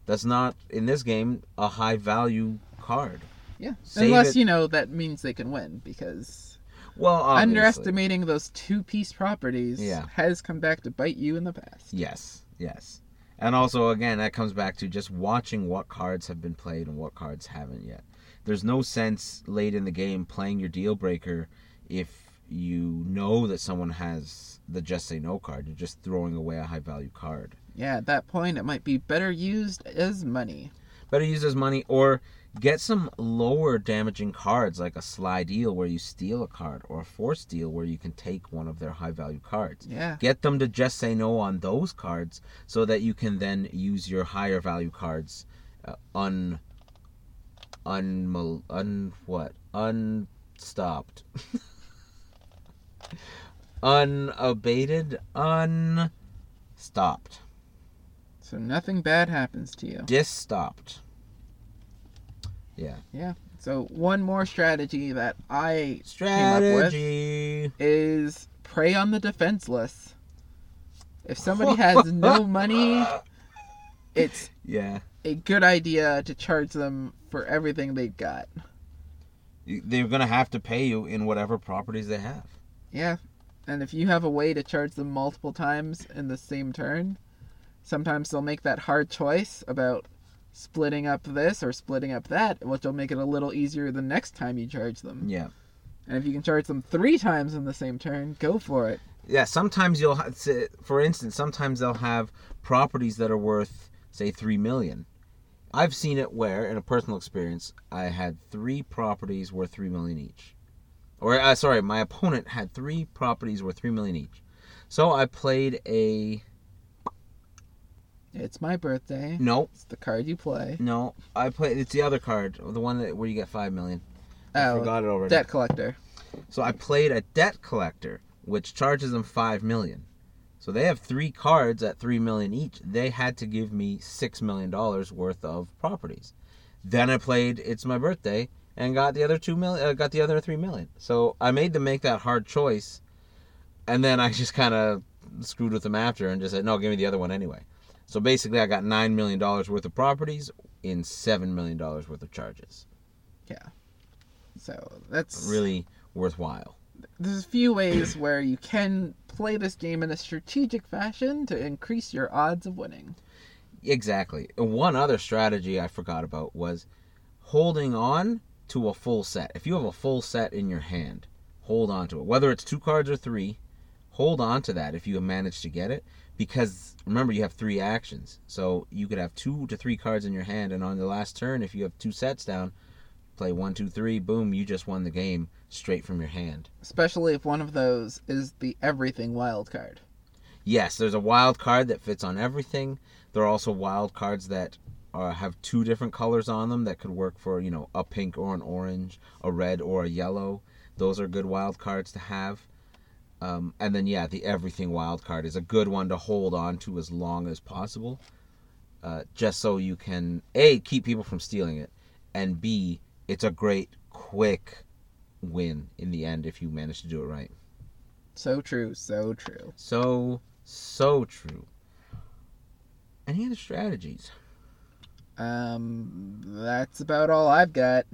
Speaker 2: That's not in this game a high value card.
Speaker 1: Yeah,
Speaker 2: Save
Speaker 1: unless
Speaker 2: it-
Speaker 1: you know that means they can win because
Speaker 2: Well, obviously.
Speaker 1: underestimating those two piece properties
Speaker 2: Yeah.
Speaker 1: has come back to bite you in the past.
Speaker 2: Yes, yes. And also, again, that comes back to just watching what cards have been played and what cards haven't yet. There's no sense late in the game playing your deal breaker if you know that someone has the just say no card. You're just throwing away a high value card.
Speaker 1: Yeah, at that point, it might be better used as money.
Speaker 2: Better use as money or get some lower damaging cards like a sly deal where you steal a card or a force deal where you can take one of their high value cards.
Speaker 1: Yeah,
Speaker 2: Get them to just say no on those cards so that you can then use your higher value cards uh, un un un what unstopped [LAUGHS] unabated unstopped
Speaker 1: so nothing bad happens to you.
Speaker 2: disstopped yeah
Speaker 1: Yeah. So one more strategy that I came up with is prey on the defenseless. If somebody has no [LAUGHS] money, it's
Speaker 2: yeah
Speaker 1: a good idea to charge them for everything they've got.
Speaker 2: They're gonna have to pay you in whatever properties they have
Speaker 1: Yeah. And if you have a way to charge them multiple times in the same turn, sometimes they'll make that hard choice about splitting up this or splitting up that, which will make it a little easier the next time you charge them.
Speaker 2: yeah
Speaker 1: And if you can charge them three times in the same turn, go for it.
Speaker 2: Yeah, sometimes you'll, for instance, sometimes they'll have properties that are worth, say, three million. I've seen it where, in a personal experience, I had three properties worth three million each. Or, uh, sorry, my opponent had three properties worth three million each. So I played a
Speaker 1: It's my birthday.
Speaker 2: no,
Speaker 1: It's the card you play.
Speaker 2: no. I played it's the other card, the one that where you get five million. I
Speaker 1: Oh,
Speaker 2: forgot it already.
Speaker 1: debt collector.
Speaker 2: So I played a debt collector, which charges them five million. So they have three cards at three million each. They had to give me six million dollars worth of properties. Then I played It's My Birthday and got the other two million. Uh, got the other three million. So I made them make that hard choice, and then I [LAUGHS] just kind of screwed with them after and just said, "No, give me the other one anyway." So basically, I got nine million dollars worth of properties in seven million dollars worth of charges. Yeah.
Speaker 1: So that's
Speaker 2: Really worthwhile.
Speaker 1: There's a few ways where you can play this game in a strategic fashion to increase your odds of winning.
Speaker 2: Exactly. One other strategy I forgot about was holding on to a full set. If you have a full set in your hand, hold on to it. Whether it's two cards or three, hold on to that if you have managed to get it because remember you have three actions, so you could have two to three cards in your hand, and on the last turn, if you have two sets down, play one, two, three, boom, you just won the game straight from your hand.
Speaker 1: Especially if one of those is the everything wild card.
Speaker 2: Yes, there's a wild card that fits on everything. There are also wild cards that uh, have two different colors on them that could work for you know a pink or an orange, a red or a yellow. Those are good wild cards to have. Um, and then yeah, the everything wild card is a good one to hold on to as long as possible, uh, just so you can a keep people from stealing it, and b it's a great quick win in the end if you manage to do it right.
Speaker 1: So true, so true.
Speaker 2: So so true. Any other strategies?
Speaker 1: Um, that's about all I've got.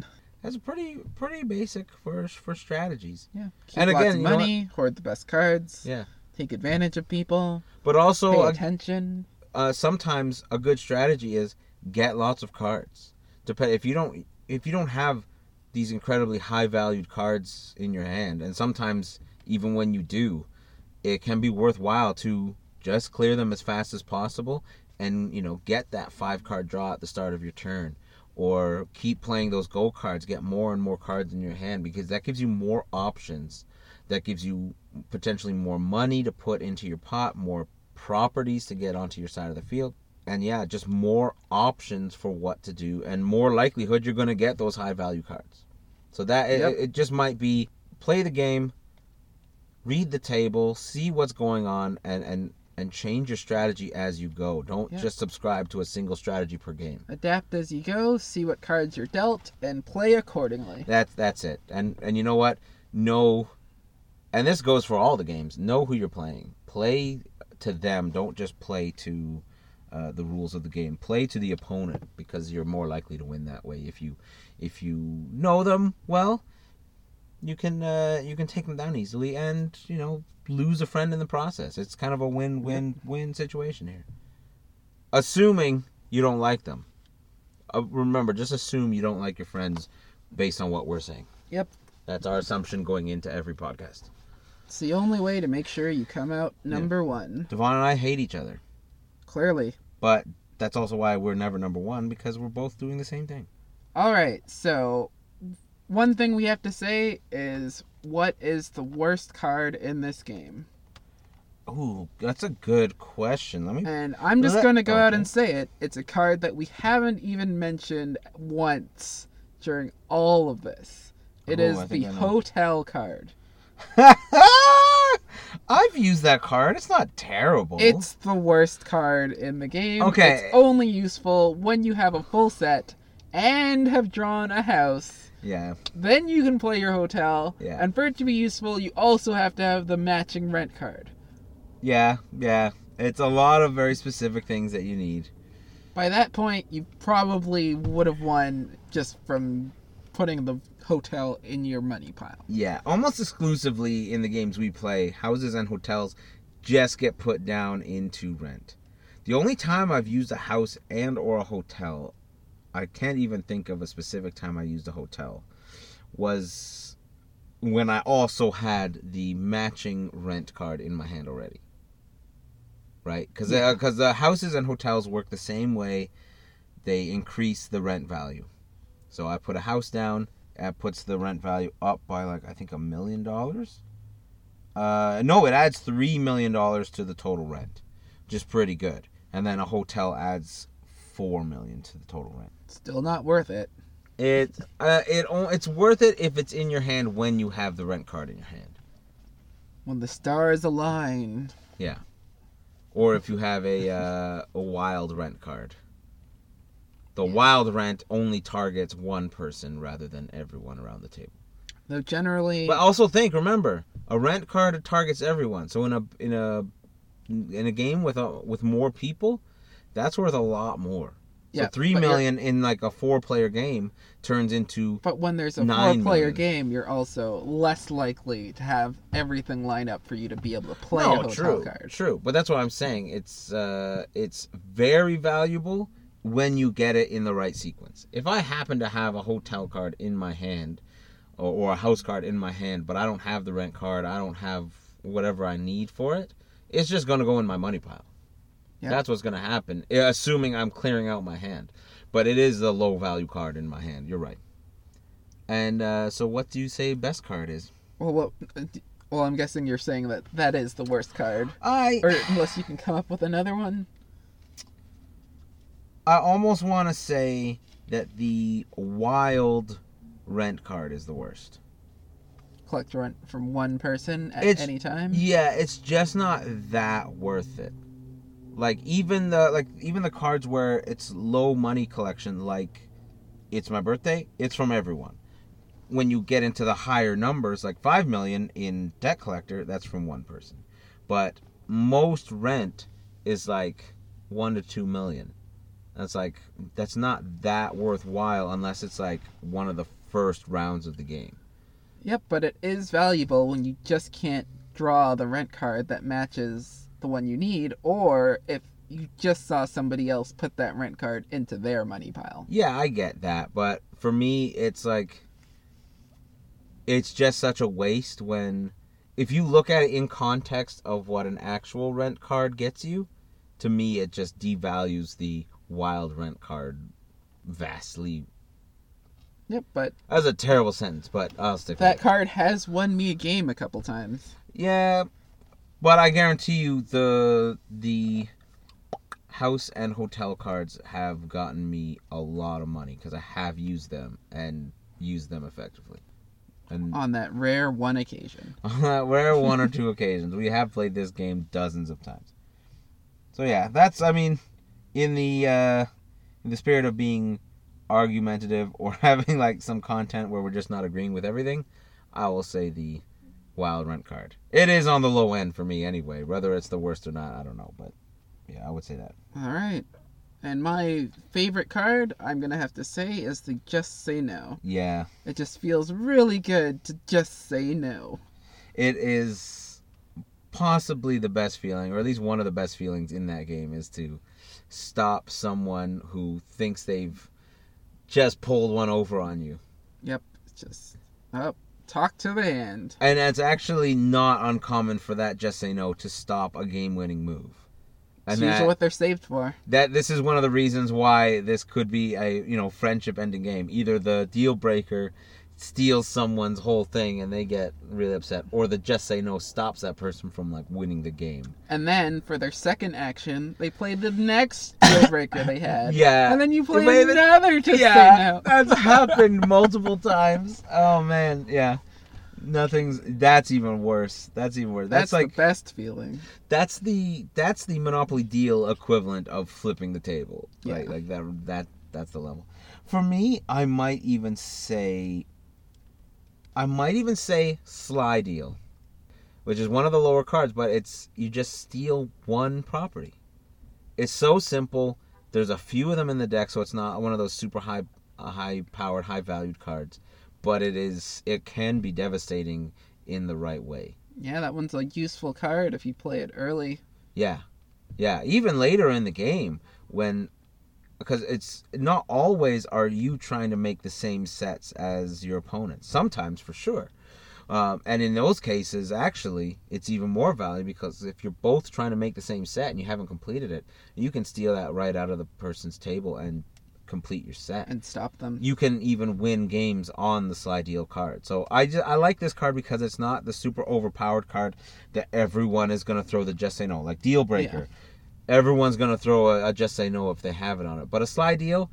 Speaker 2: That's pretty pretty basic for for strategies.
Speaker 1: Yeah. Keep
Speaker 2: And
Speaker 1: lots
Speaker 2: again,
Speaker 1: of money, hoard the best cards,
Speaker 2: Yeah,
Speaker 1: take advantage of people,
Speaker 2: but also
Speaker 1: pay attention.
Speaker 2: uh, sometimes a good strategy is get lots of cards. Depend if you don't if you don't have these incredibly high valued cards in your hand, and sometimes even when you do, it can be worthwhile to just clear them as fast as possible, and you know get that five card draw at the start of your turn, or keep playing those gold cards, get more and more cards in your hand because that gives you more options. That gives you potentially more money to put into your pot, more properties to get onto your side of the field. And yeah, just more options for what to do and more likelihood you're going to get those high value cards. So that it-
Speaker 1: Yep.
Speaker 2: it, it just might be play the game, read the table, see what's going on and and and change your strategy as you go. Don't
Speaker 1: Yeah.
Speaker 2: just subscribe to a single strategy per game.
Speaker 1: Adapt as you go, see what cards you're dealt, and play accordingly.
Speaker 2: That's that's it. And and you know what? Know and this goes for all the games. Know who you're playing. Play to them. Don't just play to uh, the rules of the game. Play to the opponent because you're more likely to win that way if you if you know them well. You can uh, you can take them down easily and you know lose a friend in the process. It's kind of a win win win situation here. Assuming you don't like them. Uh, remember, just assume you don't like your friends based on what we're saying.
Speaker 1: Yep.
Speaker 2: That's our assumption going into every podcast.
Speaker 1: It's the only way to make sure you come out number one.
Speaker 2: Devon and I hate each other,
Speaker 1: Clearly.
Speaker 2: but that's also why we're never number one because we're both doing the same thing.
Speaker 1: All right, so one thing we have to say is what is the worst card in this game?
Speaker 2: Ooh, that's a good question. Let me.
Speaker 1: And I'm just going to go out and say it. It's a card that we haven't even mentioned once during all of this. It
Speaker 2: Oh,
Speaker 1: is the
Speaker 2: think I know.
Speaker 1: hotel card. [LAUGHS]
Speaker 2: I've used that card. It's not terrible.
Speaker 1: It's the worst card in the game.
Speaker 2: Okay.
Speaker 1: It's only useful when you have a full set and have drawn a house.
Speaker 2: yeah,
Speaker 1: Then you can play your hotel.
Speaker 2: Yeah.
Speaker 1: And for it to be useful, you also have to have the matching rent card.
Speaker 2: yeah, yeah. It's a lot of very specific things that you need.
Speaker 1: By that point, you probably would have won just from putting the hotel in your money pile.
Speaker 2: Yeah, almost exclusively in the games we play, houses and hotels just get put down into rent. The only time I've used a house and or a hotel, I can't even think of a specific time I used a hotel, was when I also had the matching rent card in my hand already. Right? Because uh,
Speaker 1: Yeah.
Speaker 2: because the uh, houses and hotels work the same way. They increase the rent value. So I put a house down, that puts the rent value up by like I think a million dollars. Uh, no, it adds three million dollars to the total rent, which is pretty good. And then a hotel adds four million to the total rent.
Speaker 1: Still not worth it.
Speaker 2: It uh, it it's worth it if it's in your hand when you have the rent card in your hand,
Speaker 1: When the stars align. Yeah.
Speaker 2: Or if you have a uh, a wild rent card. The wild rent only targets one person rather than everyone around the table.
Speaker 1: Though generally,
Speaker 2: But also think, remember, a rent card targets everyone. So in a in a in a game with a with more people, that's worth a lot more.
Speaker 1: Yeah,
Speaker 2: so three
Speaker 1: but
Speaker 2: in like a four player game turns into
Speaker 1: but when there's a four-player
Speaker 2: million.
Speaker 1: game, you're also less likely to have everything line up for you to be able to play a
Speaker 2: no
Speaker 1: hotel
Speaker 2: true
Speaker 1: card.
Speaker 2: true. But that's what I'm saying. It's uh it's very valuable when you get it in the right sequence. If I happen to have a hotel card in my hand or, or a house card in my hand, but I don't have the rent card, I don't have whatever I need for it, it's just gonna go in my money pile.
Speaker 1: Yeah.
Speaker 2: That's what's gonna happen, eh, assuming I'm clearing out my hand. But it is a low value card in my hand. You're right. And uh, so, what do you say best card is?
Speaker 1: Well, what? Well, I'm guessing you're saying that that is the worst card,
Speaker 2: I
Speaker 1: or unless you can come up with another one.
Speaker 2: I almost want to say that the wild rent card is the worst.
Speaker 1: Collect rent from one person at
Speaker 2: It's-
Speaker 1: any time.
Speaker 2: Yeah, it's just not that worth it. Like even the like even the cards where it's low money collection like it's my birthday, it's from everyone. When you get into the higher numbers like 5 million in debt collector, that's from one person. But most rent is like 1 to 2 million. That's like that's not that worthwhile unless it's like one of the first rounds of the game.
Speaker 1: Yep, but it is valuable when you just can't draw the rent card that matches the one you need, or if you just saw somebody else put that rent card into their money pile.
Speaker 2: Yeah, I get that, but for me, it's like it's just such a waste when if you look at it in context of what an actual rent card gets you, to me it just devalues the wild rent card vastly.
Speaker 1: Yep, but
Speaker 2: That was a terrible sentence, but I'll stick
Speaker 1: that card has won me a game a couple times.
Speaker 2: Yeah, but I guarantee you the the house and hotel cards have gotten me a lot of money because I have used them and used them effectively. And
Speaker 1: On that rare one occasion. [LAUGHS]
Speaker 2: on that rare one or two occasions, we have played this game dozens of times. So yeah, that's I mean, in the uh, in the spirit of being argumentative [LAUGHS] or having like some content where we're just not agreeing with everything, I will say the wild rent card. It is on the low end for me anyway. Whether it's the worst or not, I don't know, but yeah, I would say that.
Speaker 1: All right. And my favorite card, I'm going to have to say, is the Just Say No.
Speaker 2: Yeah,
Speaker 1: It just feels really good to just say no.
Speaker 2: it is possibly the best feeling, or at least one of the best feelings in that game, is to stop someone who thinks they've just pulled one over on you.
Speaker 1: Yep. It's just, oh, talk to the hand.
Speaker 2: And it's actually not uncommon for that just say no to stop a game winning move.
Speaker 1: It's
Speaker 2: And
Speaker 1: usually
Speaker 2: that,
Speaker 1: what they're saved for.
Speaker 2: that this is one of the reasons why this could be a you know friendship ending game. Either the deal breaker steals someone's whole thing and they get really upset, or the just say no stops that person from like winning the game.
Speaker 1: And then for their second action, they play the next [LAUGHS] deal breaker they had.
Speaker 2: Yeah.
Speaker 1: And then you play
Speaker 2: play the-
Speaker 1: another just say no.
Speaker 2: that's [LAUGHS] happened multiple times. Oh man, yeah. Nothing's. That's even worse. That's even worse.
Speaker 1: That's,
Speaker 2: That's, like
Speaker 1: the best feeling.
Speaker 2: that's the that's the Monopoly deal equivalent of flipping the table.
Speaker 1: Yeah.
Speaker 2: like that that that's the level. For me, I might even say I might even say Sly Deal, which is one of the lower cards, but it's you just steal one property. It's so simple. There's a few of them in the deck, so it's not one of those super high uh, high powered, high valued cards, but it is it can be devastating in the right way.
Speaker 1: Yeah, that one's a useful card if you play it early.
Speaker 2: Yeah, yeah. Even later in the game, when because it's not always are you trying to make the same sets as your opponent. Sometimes, for sure. Um, and in those cases, actually, it's even more valuable because if you're both trying to make the same set and you haven't completed it, you can steal that right out of the person's table and complete your set
Speaker 1: and stop them.
Speaker 2: you can even win games on the sly deal card. So I, just, I like this card because it's not the super overpowered card that everyone is going to throw the just say no like deal breaker. Everyone's going to throw a, a just say no if they have it on it. But a sly deal,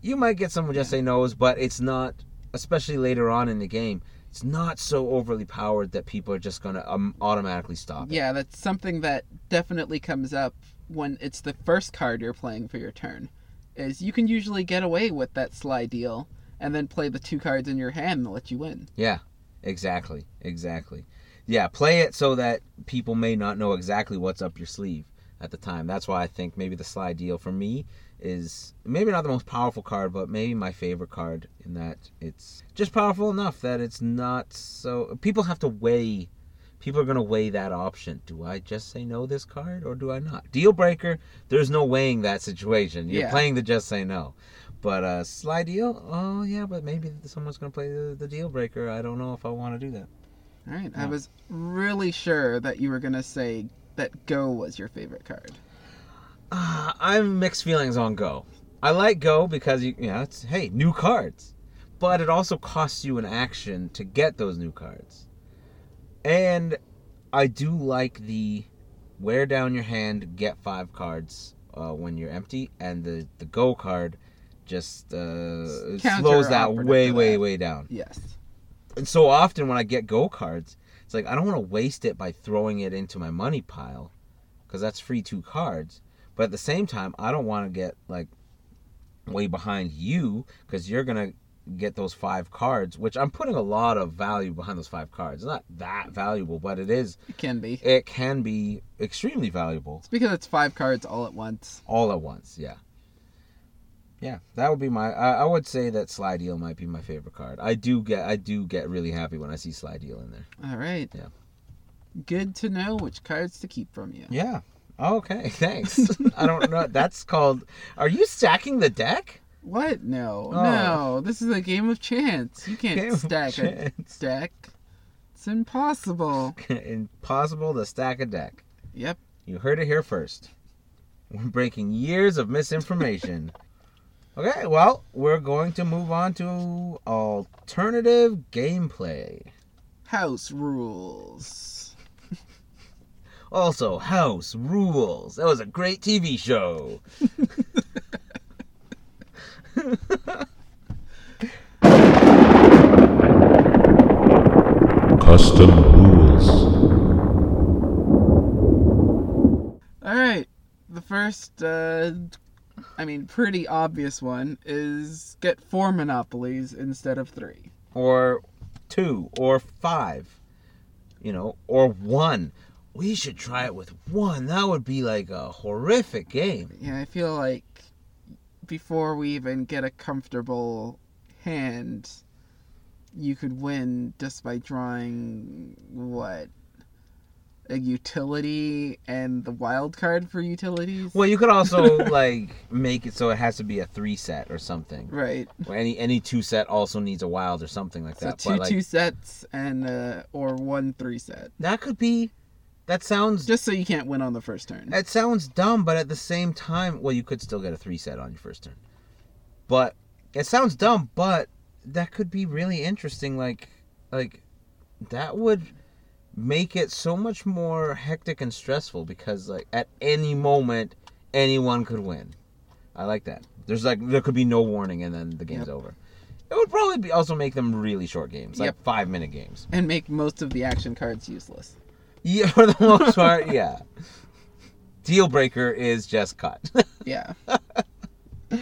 Speaker 2: you might get some just say no's, but it's not especially later on in the game. It's not so overly powered that people are just going to um, automatically stop it.
Speaker 1: Yeah, that's something that definitely comes up when it's the first card you're playing for your turn. Is you can usually get away with that sly deal and then play the two cards in your hand and let you win.
Speaker 2: Yeah, exactly, exactly. Yeah, play it so that people may not know exactly what's up your sleeve at the time. That's why I think maybe the Sly deal for me is maybe not the most powerful card, but maybe my favorite card in that it's just powerful enough that it's not so. People have to weigh. People are going to weigh that option. Do I just say no this card or do I not? Deal breaker, there's no weighing that situation. You're
Speaker 1: Yeah.
Speaker 2: playing the just say no. But uh, sly deal, oh yeah, but maybe someone's going to play the, the deal breaker. I don't know if I want to do that.
Speaker 1: All right, I was really sure that you were gonna say that Go was your favorite card.
Speaker 2: Uh, I'm mixed feelings on Go. I like Go because you, you know, it's hey, new cards. But it also costs you an action to get those new cards. And I do like the wear down your hand, get five cards uh, when you're empty, and the, the Go card just uh, slows that way, way, way down.
Speaker 1: Yes.
Speaker 2: And so often when I get Go cards, it's like I don't want to waste it by throwing it into my money pile because that's free two cards. But at the same time, I don't want to get like way behind you because you're gonna get those five cards, which I'm putting a lot of value behind those five cards. It's not that valuable, but it is.
Speaker 1: It can be.
Speaker 2: It can be extremely valuable
Speaker 1: It's because it's five cards all at once.
Speaker 2: all at once. Yeah. Yeah, that would be my. I, I would say that Sly Deal might be my favorite card. I do get. I do get really happy when I see Sly Deal in there.
Speaker 1: All right.
Speaker 2: Yeah.
Speaker 1: Good to know which cards to keep from you.
Speaker 2: Yeah. Okay. [LAUGHS] Thanks. I don't know. [LAUGHS] That's called. Are you stacking the deck?
Speaker 1: What? No,
Speaker 2: Oh.
Speaker 1: no. This is a game of chance. You can't
Speaker 2: Game
Speaker 1: stack a deck. It's impossible. [LAUGHS]
Speaker 2: Impossible to stack a deck.
Speaker 1: Yep.
Speaker 2: You heard it here first. We're breaking years of misinformation. Okay. Well, we're going to move on to alternative gameplay.
Speaker 1: House rules.
Speaker 2: Also, House Rules. That was a great TV show.
Speaker 3: Custom rules.
Speaker 1: All right. The first, uh, I mean, pretty obvious one is get four monopolies instead of three.
Speaker 2: or two or five you know or one. We should try it with one. That would be like a horrific game.
Speaker 1: Yeah, I feel like before we even get a comfortable hand, you could win just by drawing what a utility and the wild card for utilities.
Speaker 2: well you could also [LAUGHS] like make it so it has to be a three set or something
Speaker 1: Right.
Speaker 2: or any any two set also needs a wild or something like
Speaker 1: So
Speaker 2: that
Speaker 1: two
Speaker 2: but like
Speaker 1: two sets and uh, or one three set,
Speaker 2: that could be that sounds
Speaker 1: just so you can't win on the first turn.
Speaker 2: It sounds dumb, but at the same time, well, you could still get a three set on your first turn. But it sounds dumb, but that could be really interesting. Like, like that would make it so much more hectic and stressful because, like, at any moment, anyone could win. I like that. There's like there could be no warning, and then the game's
Speaker 1: Yep.
Speaker 2: over. It would probably be also make them really short games, like
Speaker 1: Yep.
Speaker 2: five minute games.
Speaker 1: and make most of the action cards useless.
Speaker 2: Yeah, [LAUGHS] for the most part, yeah. Deal breaker is just cut. [LAUGHS]
Speaker 1: Yeah.
Speaker 2: Oh,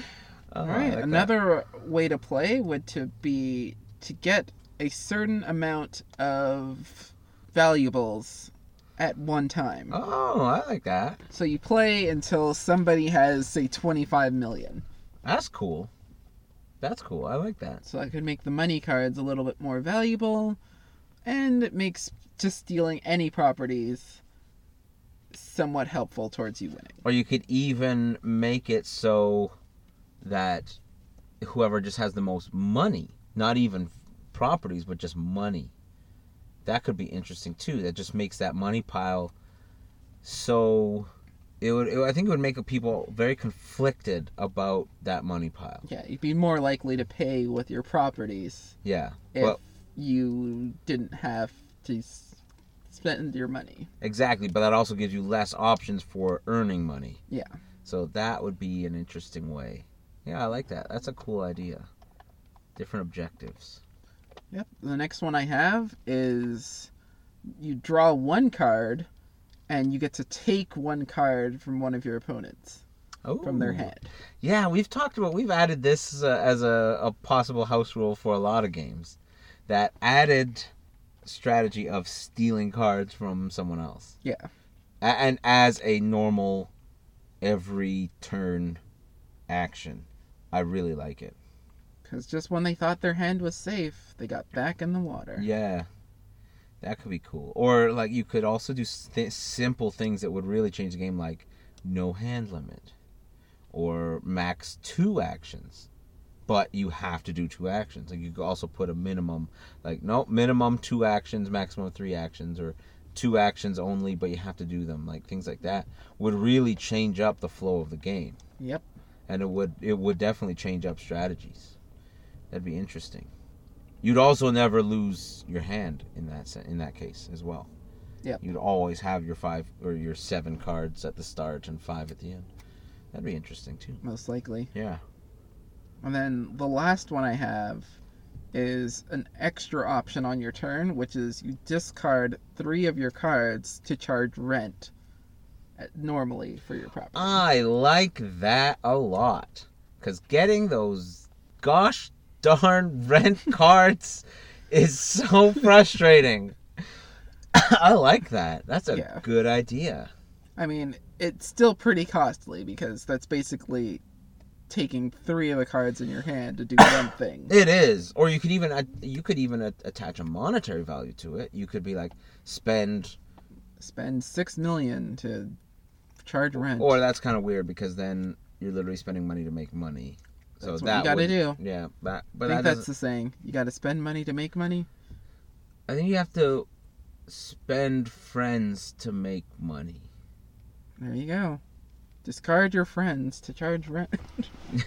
Speaker 1: All right. Another way to play would to be to get a certain amount of valuables at one time.
Speaker 2: Oh, I like that.
Speaker 1: So you play until somebody has say 25 million.
Speaker 2: That's cool. That's cool. I like that.
Speaker 1: So I could make the money cards a little bit more valuable and it makes just stealing any properties somewhat helpful towards you winning.
Speaker 2: Or you could even make it so that whoever just has the most money, not even properties, but just money, that could be interesting too. That just makes that money pile so. It would. It, I think it would make people very conflicted about that money pile.
Speaker 1: Yeah, you'd be more likely to pay with your properties
Speaker 2: Yeah.
Speaker 1: if
Speaker 2: Well,
Speaker 1: you didn't have to spend your money.
Speaker 2: exactly. But that also gives you less options for earning money.
Speaker 1: Yeah.
Speaker 2: So that would be an interesting way. Yeah, I like that. That's a cool idea. Different objectives.
Speaker 1: Yep. The next one I have is you draw one card and you get to take one card from one of your opponents
Speaker 2: Oh,
Speaker 1: from their hand.
Speaker 2: Yeah, we've talked about. We've added this uh, as a, a possible house rule for a lot of games. That added strategy of stealing cards from someone else.
Speaker 1: Yeah.
Speaker 2: A- and as a normal, every turn action, I really like it.
Speaker 1: Because just when they thought their hand was safe, they got back in the water.
Speaker 2: Yeah, that could be cool. Or like you could also do th- simple things that would really change the game, like no hand limit, or max two actions, but you have to do two actions. Like you could also put a minimum, like no minimum two actions, maximum three actions, or two actions only, but you have to do them, like things like that, would really change up the flow of the game,
Speaker 1: Yep.
Speaker 2: and it would it would definitely change up strategies. That'd be interesting. You'd also never lose your hand in that in that case as well.
Speaker 1: Yep.
Speaker 2: You'd always have your five or your seven cards at the start and five at the end. That'd be interesting too.
Speaker 1: Most likely.
Speaker 2: Yeah.
Speaker 1: And then the last one I have is an extra option on your turn, which is you discard three of your cards to charge rent uh, normally for your property.
Speaker 2: I like that a lot. Because getting those gosh darn rent [LAUGHS] cards is so frustrating. [LAUGHS] I like that. That's a
Speaker 1: Yeah.
Speaker 2: good idea.
Speaker 1: I mean, it's still pretty costly because that's basically taking three of the cards in your hand to do [COUGHS] one thing.
Speaker 2: It is. Or you could even you could even attach a monetary value to it. You could be like spend
Speaker 1: Spend six million to charge rent.
Speaker 2: or that's kind of weird because then you're literally spending money to make money. So
Speaker 1: That's what
Speaker 2: that
Speaker 1: you gotta
Speaker 2: would-
Speaker 1: do.
Speaker 2: Yeah, that, but
Speaker 1: I
Speaker 2: that
Speaker 1: think that's the saying. You got to spend money to make money.
Speaker 2: I think you have to spend friends to make money.
Speaker 1: There you go. Discard your friends to charge rent.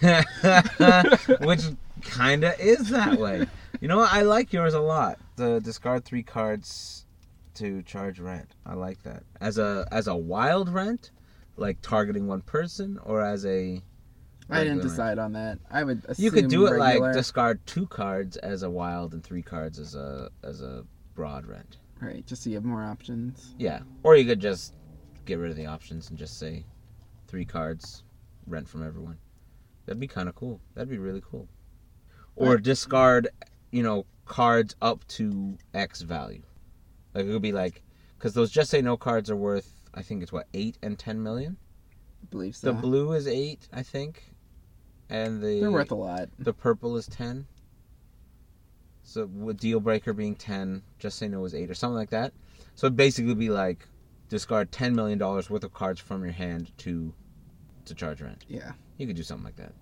Speaker 1: [LAUGHS] [LAUGHS]
Speaker 2: Which kind of is that way. You know what? I like yours a lot. The discard three cards to charge rent. I like that. As a as a wild rent, like targeting one person, or as a
Speaker 1: I didn't decide on that. I would assume
Speaker 2: You could do it
Speaker 1: regular.
Speaker 2: like discard two cards as a wild and three cards as a as a broad rent.
Speaker 1: right, just so you have more options.
Speaker 2: Yeah. Or you could just get rid of the options and just say three cards, rent from everyone. That'd be kind of cool. That'd be really cool. Or discard, you know, cards up to X value. Like it would be like, because those just say no cards are worth, I think it's what, 8 and 10 million?
Speaker 1: I believe so.
Speaker 2: The blue is 8, I think. And the
Speaker 1: They're worth a lot.
Speaker 2: the purple is 10. So with deal breaker being 10, just say no was 8 or something like that. So it'd basically be like discard 10 million dollars worth of cards from your hand to to charge rent.
Speaker 1: Yeah.
Speaker 2: You could do something like that.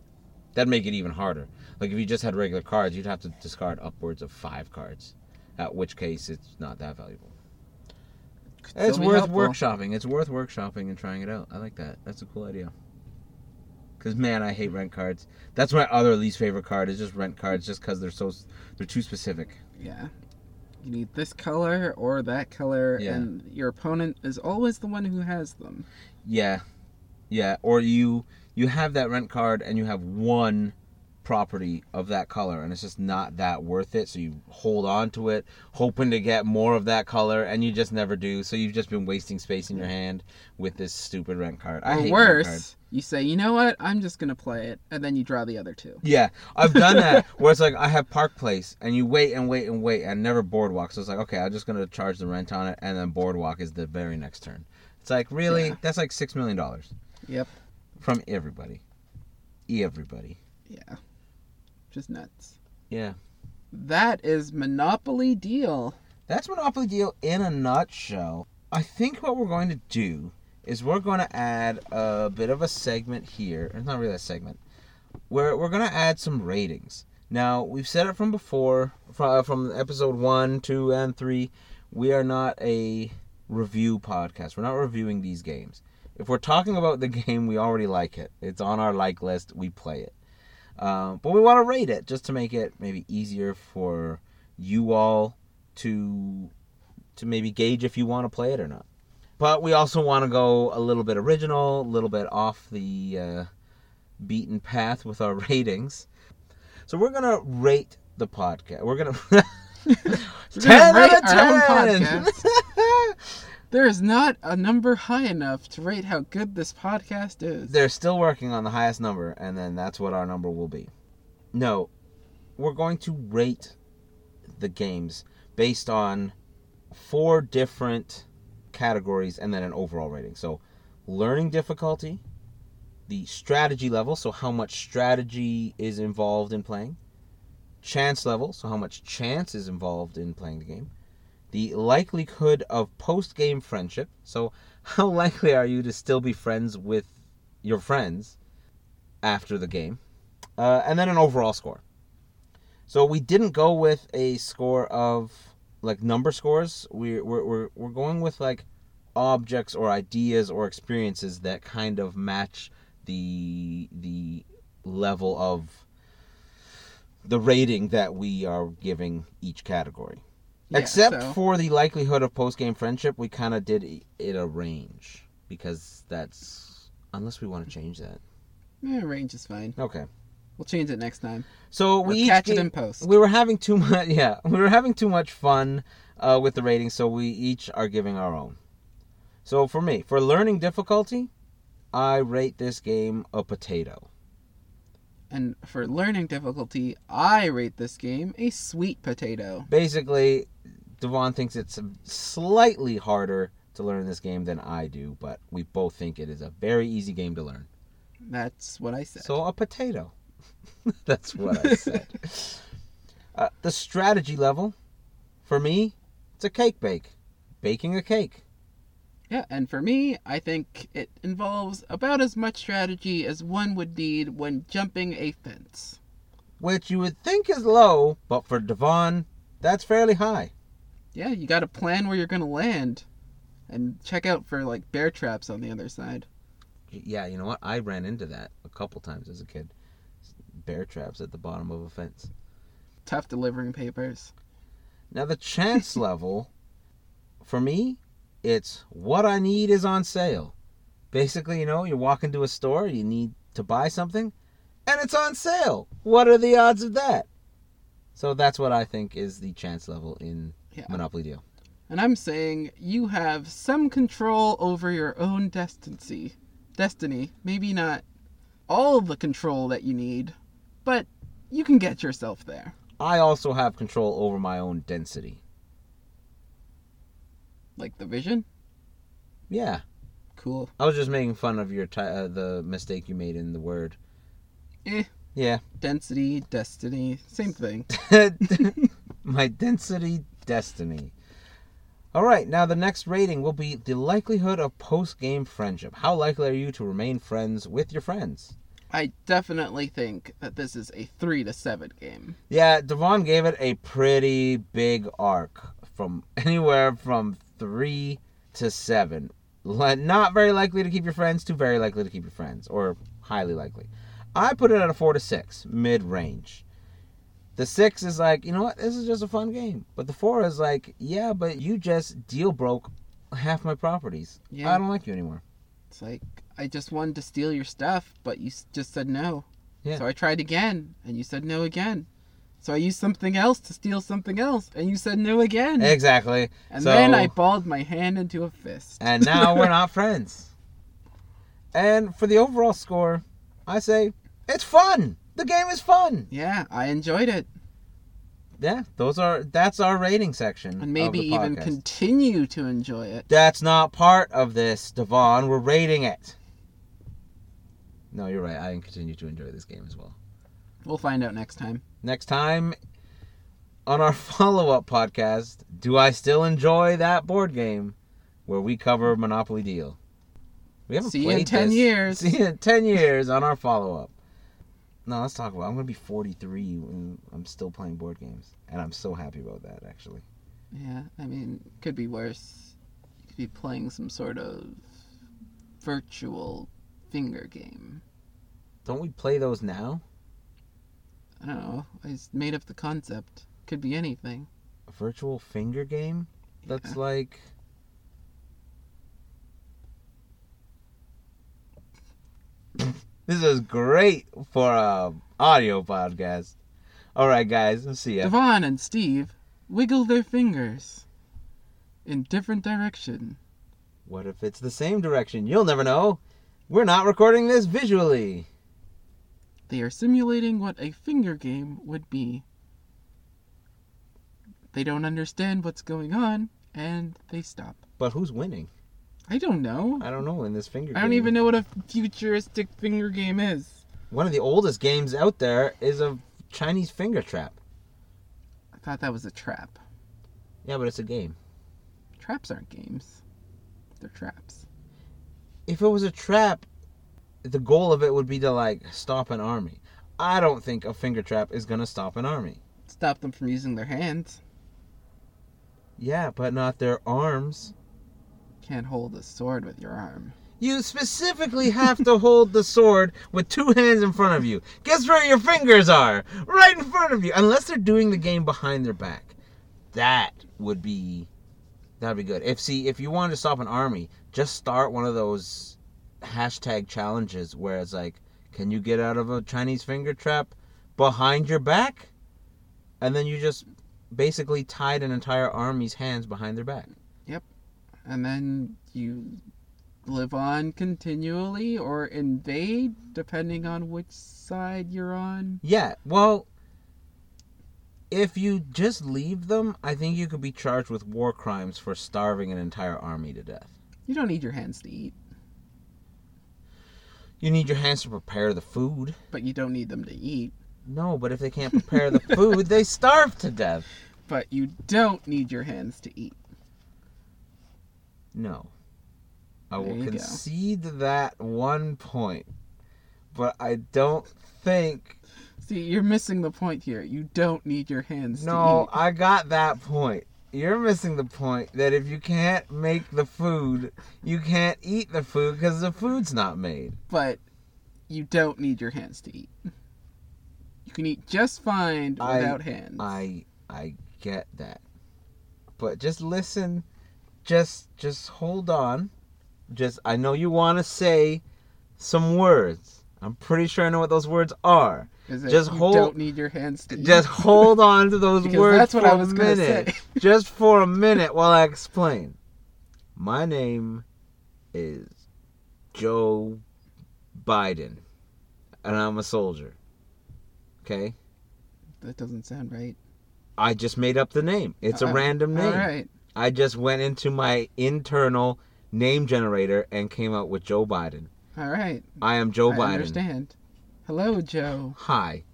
Speaker 2: That'd make it even harder. Like if you just had regular cards, you'd have to discard upwards of 5 cards. At which case it's not that valuable.
Speaker 1: Could
Speaker 2: It's worth
Speaker 1: helpful.
Speaker 2: workshopping. It's worth workshopping and trying it out. I like that. That's a cool idea. Cause man, I hate rent cards. That's my other least favorite card is just rent cards, just cause they're so they're too specific.
Speaker 1: Yeah. You need this color or that color,
Speaker 2: Yeah.
Speaker 1: and your opponent is always the one who has them.
Speaker 2: Yeah, yeah. Or you you have that rent card and you have one property of that color and it's just not that worth it. So you hold on to it, hoping to get more of that color, and you just never do. So you've just been wasting space in your hand with this stupid rent card. I
Speaker 1: or
Speaker 2: hate rent
Speaker 1: worse,
Speaker 2: cards.
Speaker 1: You say, you know what, I'm just gonna play it, and then you draw the other two.
Speaker 2: Yeah, I've done that [LAUGHS] where it's like I have Park Place and you wait and wait and wait and never Boardwalk. So it's like okay, I'm just gonna charge the rent on it and then Boardwalk is the very next turn. It's like really
Speaker 1: Yeah.
Speaker 2: that's like six million dollars
Speaker 1: Yep.
Speaker 2: from everybody, everybody.
Speaker 1: Yeah. Just nuts.
Speaker 2: Yeah,
Speaker 1: That is Monopoly Deal.
Speaker 2: that's Monopoly Deal in a nutshell. I think what we're going to do is we're going to add a bit of a segment here. It's not really a segment. Where we're going to add some ratings. Now, we've said it from before, from, from episode 1, 2, and 3. We are not a review podcast. We're not reviewing these games. If we're talking about the [LAUGHS] game, we already like it. It's on our like list. We play it. Um, but we want to rate it just to make it maybe easier for you all to to maybe gauge if you want to play it or not. But we also want to go a little bit original, a little bit off the uh, beaten path with our [LAUGHS] ratings. So we're gonna rate the podcast. We're gonna [LAUGHS]
Speaker 1: We're
Speaker 2: ten
Speaker 1: gonna rate
Speaker 2: out of ten. [LAUGHS]
Speaker 1: There is not a number high enough to rate how good this podcast is.
Speaker 2: They're still working on the highest number, and then that's what our number will be. No, we're going to rate the games based on four different categories and then an overall rating. So, learning difficulty, the strategy level, so how much strategy is involved in playing, chance level, so how much chance is involved in playing the game, the likelihood of post game friendship, so [LAUGHS] how likely are you to still be friends with your friends after the game, uh, and then an overall score. So we didn't go with a score of like number scores. We we're we're we're going with like objects or ideas or experiences that kind of match the the level of the rating that we are giving each category.
Speaker 1: Yeah,
Speaker 2: Except
Speaker 1: so-
Speaker 2: for the likelihood of post game friendship, we kind of did it a range because that's unless we want to change that.
Speaker 1: Yeah, range is fine.
Speaker 2: Okay.
Speaker 1: We'll change it next time.
Speaker 2: So
Speaker 1: Or
Speaker 2: we each
Speaker 1: catch it in post.
Speaker 2: We were having too much. [LAUGHS] Yeah, we were having too much fun uh, with the ratings, so we each are giving our own. So for me, for learning difficulty, I rate this game a potato.
Speaker 1: And for learning difficulty, I rate this game a sweet potato.
Speaker 2: Basically, Devon thinks it's slightly harder to learn this game than I do, but we both think it is a very easy game to learn.
Speaker 1: That's what I said.
Speaker 2: So a potato. [LAUGHS] That's what I said. uh, the strategy level, for me, it's a cake bake. Baking a cake.
Speaker 1: Yeah, and for me, I think it involves about as much strategy as one would need when jumping a fence.
Speaker 2: Which you would think is low, but for Devon, that's fairly high.
Speaker 1: Yeah, you gotta plan where you're gonna land. And check out for like bear traps on the other side.
Speaker 2: Yeah, you know what? I ran into that a couple times as a kid. Bear traps at the bottom of a fence.
Speaker 1: Tough delivering papers.
Speaker 2: Now the chance [LAUGHS] level, for me, it's what I need is on sale. Basically, you know, you walk into a store, you need to buy something, and it's on sale. What are the odds of that? So that's what I think is the chance level in
Speaker 1: Yeah.
Speaker 2: Monopoly Deal.
Speaker 1: And I'm saying you have some control over your own destiny. Destiny. Maybe not all the control that you need, but you can get yourself there.
Speaker 2: I also have control over my own density.
Speaker 1: Like the vision?
Speaker 2: Yeah,
Speaker 1: Cool.
Speaker 2: I was just making fun of your ti uh, the mistake you made in the word.
Speaker 1: Eh.
Speaker 2: Yeah.
Speaker 1: Density, destiny, same thing. [LAUGHS]
Speaker 2: My density destiny. All right, now the next rating will be the likelihood of post game friendship. How likely are you to remain friends with your friends?
Speaker 1: I definitely think that this is a 3 to 7 game.
Speaker 2: Yeah, Devon gave it a pretty big arc from [LAUGHS] anywhere from three to seven. Not very likely to keep your friends to very likely to keep your friends, or highly likely. I put it at a four to six, mid range. The six is like, you know what, this is just a fun game. But the four is like, yeah, but you just deal broke half my properties.
Speaker 1: Yeah.
Speaker 2: I don't like you anymore.
Speaker 1: It's like I just wanted to steal your stuff, but you just said no.
Speaker 2: Yeah.
Speaker 1: So I tried again, and you said no again. So I used something else to steal something else, and you said no again.
Speaker 2: Exactly.
Speaker 1: and
Speaker 2: so-
Speaker 1: then I balled my hand into a fist.
Speaker 2: and now we're not [LAUGHS] friends. And for the overall score, I say it's fun. The game is fun.
Speaker 1: yeah, I enjoyed it,
Speaker 2: Yeah, those are that's our rating section.
Speaker 1: and maybe even continue to enjoy it.
Speaker 2: That's not part of this, Devon. We're rating it. No, you're right. I continue to enjoy this game as well.
Speaker 1: We'll find out next time.
Speaker 2: Next time on our [LAUGHS] follow-up podcast, do I still enjoy that board game where we cover Monopoly Deal? We haven't
Speaker 1: See you in 10
Speaker 2: this.
Speaker 1: years.
Speaker 2: See you in 10 years on our follow-up. No, let's talk about. I'm gonna be 43 and I'm still playing board games, and I'm so happy about that. Actually,
Speaker 1: Yeah, I mean, could be worse. You could be playing some sort of virtual finger game.
Speaker 2: don't we play those now?
Speaker 1: I don't know. I just made up the concept. Could be anything.
Speaker 2: A virtual finger game? That's
Speaker 1: Yeah.
Speaker 2: like. [LAUGHS] this is great for a audio podcast. All right, guys, let's see ya.
Speaker 1: Devon and Steve wiggle their fingers in different direction.
Speaker 2: What if it's the same direction? You'll never know. We're not recording this visually.
Speaker 1: They are simulating what a finger game would be. They don't understand what's going on, and they stop.
Speaker 2: But who's winning?
Speaker 1: I don't know.
Speaker 2: I don't know in this finger game.
Speaker 1: I don't
Speaker 2: game.
Speaker 1: even know what a futuristic finger game is.
Speaker 2: One of the oldest games out there is a Chinese finger trap.
Speaker 1: I thought that was a trap.
Speaker 2: Yeah, but it's a game.
Speaker 1: Traps aren't games. They're traps.
Speaker 2: If it was a trap, the goal of it would be to like stop an army. I don't think a finger trap is gonna stop an army.
Speaker 1: Stop them from using their hands.
Speaker 2: Yeah, but not their arms.
Speaker 1: Can't hold a sword with your arm.
Speaker 2: You specifically have to hold the sword with two hands in front of you. Guess where your fingers are? Right in front of you. Unless they're doing the game behind their back. That would be that'd be good. If see if you wanted to stop an army, just start one of those hashtag challenges where it's like, can you get out of a Chinese finger trap behind your back? And then you just basically tied an entire army's hands behind their back. Yep.
Speaker 1: And then you live on continually or invade, depending on which side you're on.
Speaker 2: Yeah, well, if you just leave them, I think you could be charged with war crimes for starving an entire army to death.
Speaker 1: You don't need your hands to eat,
Speaker 2: You need your hands to prepare the food.
Speaker 1: but you don't need them to eat.
Speaker 2: No, but if they can't prepare the food, they starve to death. [LAUGHS]
Speaker 1: But you don't need your hands to eat.
Speaker 2: No. I will
Speaker 1: you go.
Speaker 2: concede that one point. But I don't think.
Speaker 1: See, you're missing the point here. You don't need your hands
Speaker 2: No,
Speaker 1: to eat.
Speaker 2: I got that point. You're missing the point that if you can't make the food, you can't eat the food because the food's not made.
Speaker 1: But you don't need your hands to eat. You can eat just fine
Speaker 2: I-
Speaker 1: without hands.
Speaker 2: I I get that. But just listen. Just just hold on. Just I know you want to say some words. I'm pretty sure I know what those words are. Just
Speaker 1: you
Speaker 2: hold-
Speaker 1: don't need your hands?
Speaker 2: Just hold on to those [LAUGHS] words
Speaker 1: that's what
Speaker 2: for
Speaker 1: I was
Speaker 2: a minute.
Speaker 1: say. [LAUGHS]
Speaker 2: just for a minute while I explain. My name is Joe Biden, and I'm a soldier. Okay?
Speaker 1: That doesn't sound right.
Speaker 2: I just made up the name. It's a
Speaker 1: Uh,
Speaker 2: random name.
Speaker 1: All right.
Speaker 2: I just went into my internal name generator and came up with Joe Biden.
Speaker 1: All right.
Speaker 2: I am Joe Biden.
Speaker 1: I
Speaker 2: Biden.
Speaker 1: understand. Hello, Joe.
Speaker 2: Hi.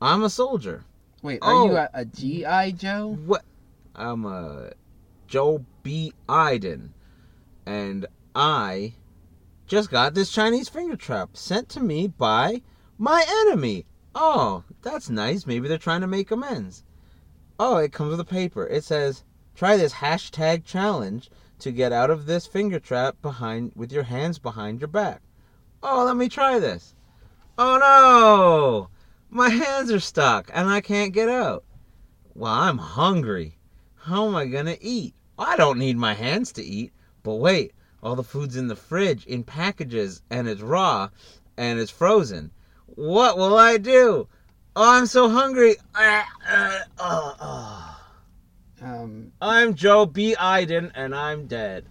Speaker 2: I'm a soldier.
Speaker 1: Wait, are you
Speaker 2: Oh.
Speaker 1: a, a GI Joe?
Speaker 2: What? I'm a Joe B. Iden. And I just got this Chinese finger trap sent to me by my enemy. Oh, that's nice. Maybe they're trying to make amends. Oh, it comes with a paper. It says, try this hashtag challenge to get out of this finger trap behind with your hands behind your back. Oh, let me try this. Oh no! My hands are stuck and I can't get out. Well, I'm hungry. How am I gonna eat? I don't need my hands to eat. But wait, all the food's in the fridge in packages and it's raw and it's frozen. What will I do? Oh, I'm so hungry.
Speaker 1: Um,
Speaker 2: I'm Joe B. Iden and I'm dead.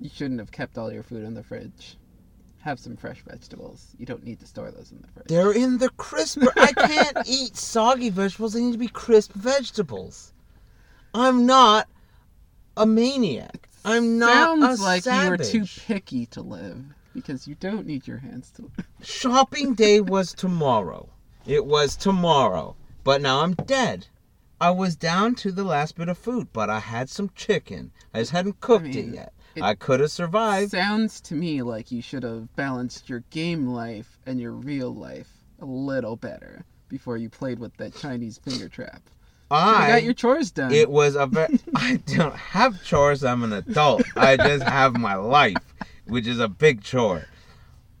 Speaker 1: You shouldn't have kept all your food in the fridge. Have some fresh vegetables. You don't need to store those in the fridge.
Speaker 2: They're in the crisp. I [LAUGHS] can't eat soggy vegetables. They need to be crisp vegetables. I'm not a maniac. I'm not
Speaker 1: Sounds
Speaker 2: a
Speaker 1: like you were too picky to live because you don't need your hands to.
Speaker 2: Shopping day was tomorrow. It was tomorrow. But now I'm dead. I was down to the last bit of food, but I had some chicken. I just hadn't cooked it
Speaker 1: mean,
Speaker 2: yet.
Speaker 1: It-
Speaker 2: I could have survived.
Speaker 1: Sounds to me like you should have balanced your game life and your real life a little better before you played with that Chinese finger trap. You
Speaker 2: I
Speaker 1: got your chores done.
Speaker 2: It was a very. [LAUGHS] I don't have chores. I'm an adult. I just have my life, which is a big chore. [LAUGHS]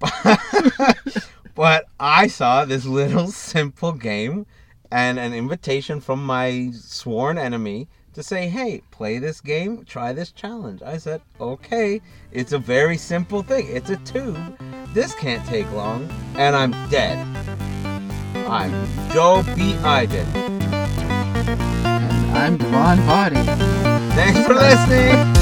Speaker 2: but I saw this little simple game and an invitation from my sworn enemy to say, hey, play this game, try this challenge. I said, okay. It's a very simple thing. It's a tube. This can't take long. And I'm dead. I'm Joe B. Iden.
Speaker 1: and I'm Devon Body.
Speaker 2: Thanks for listening.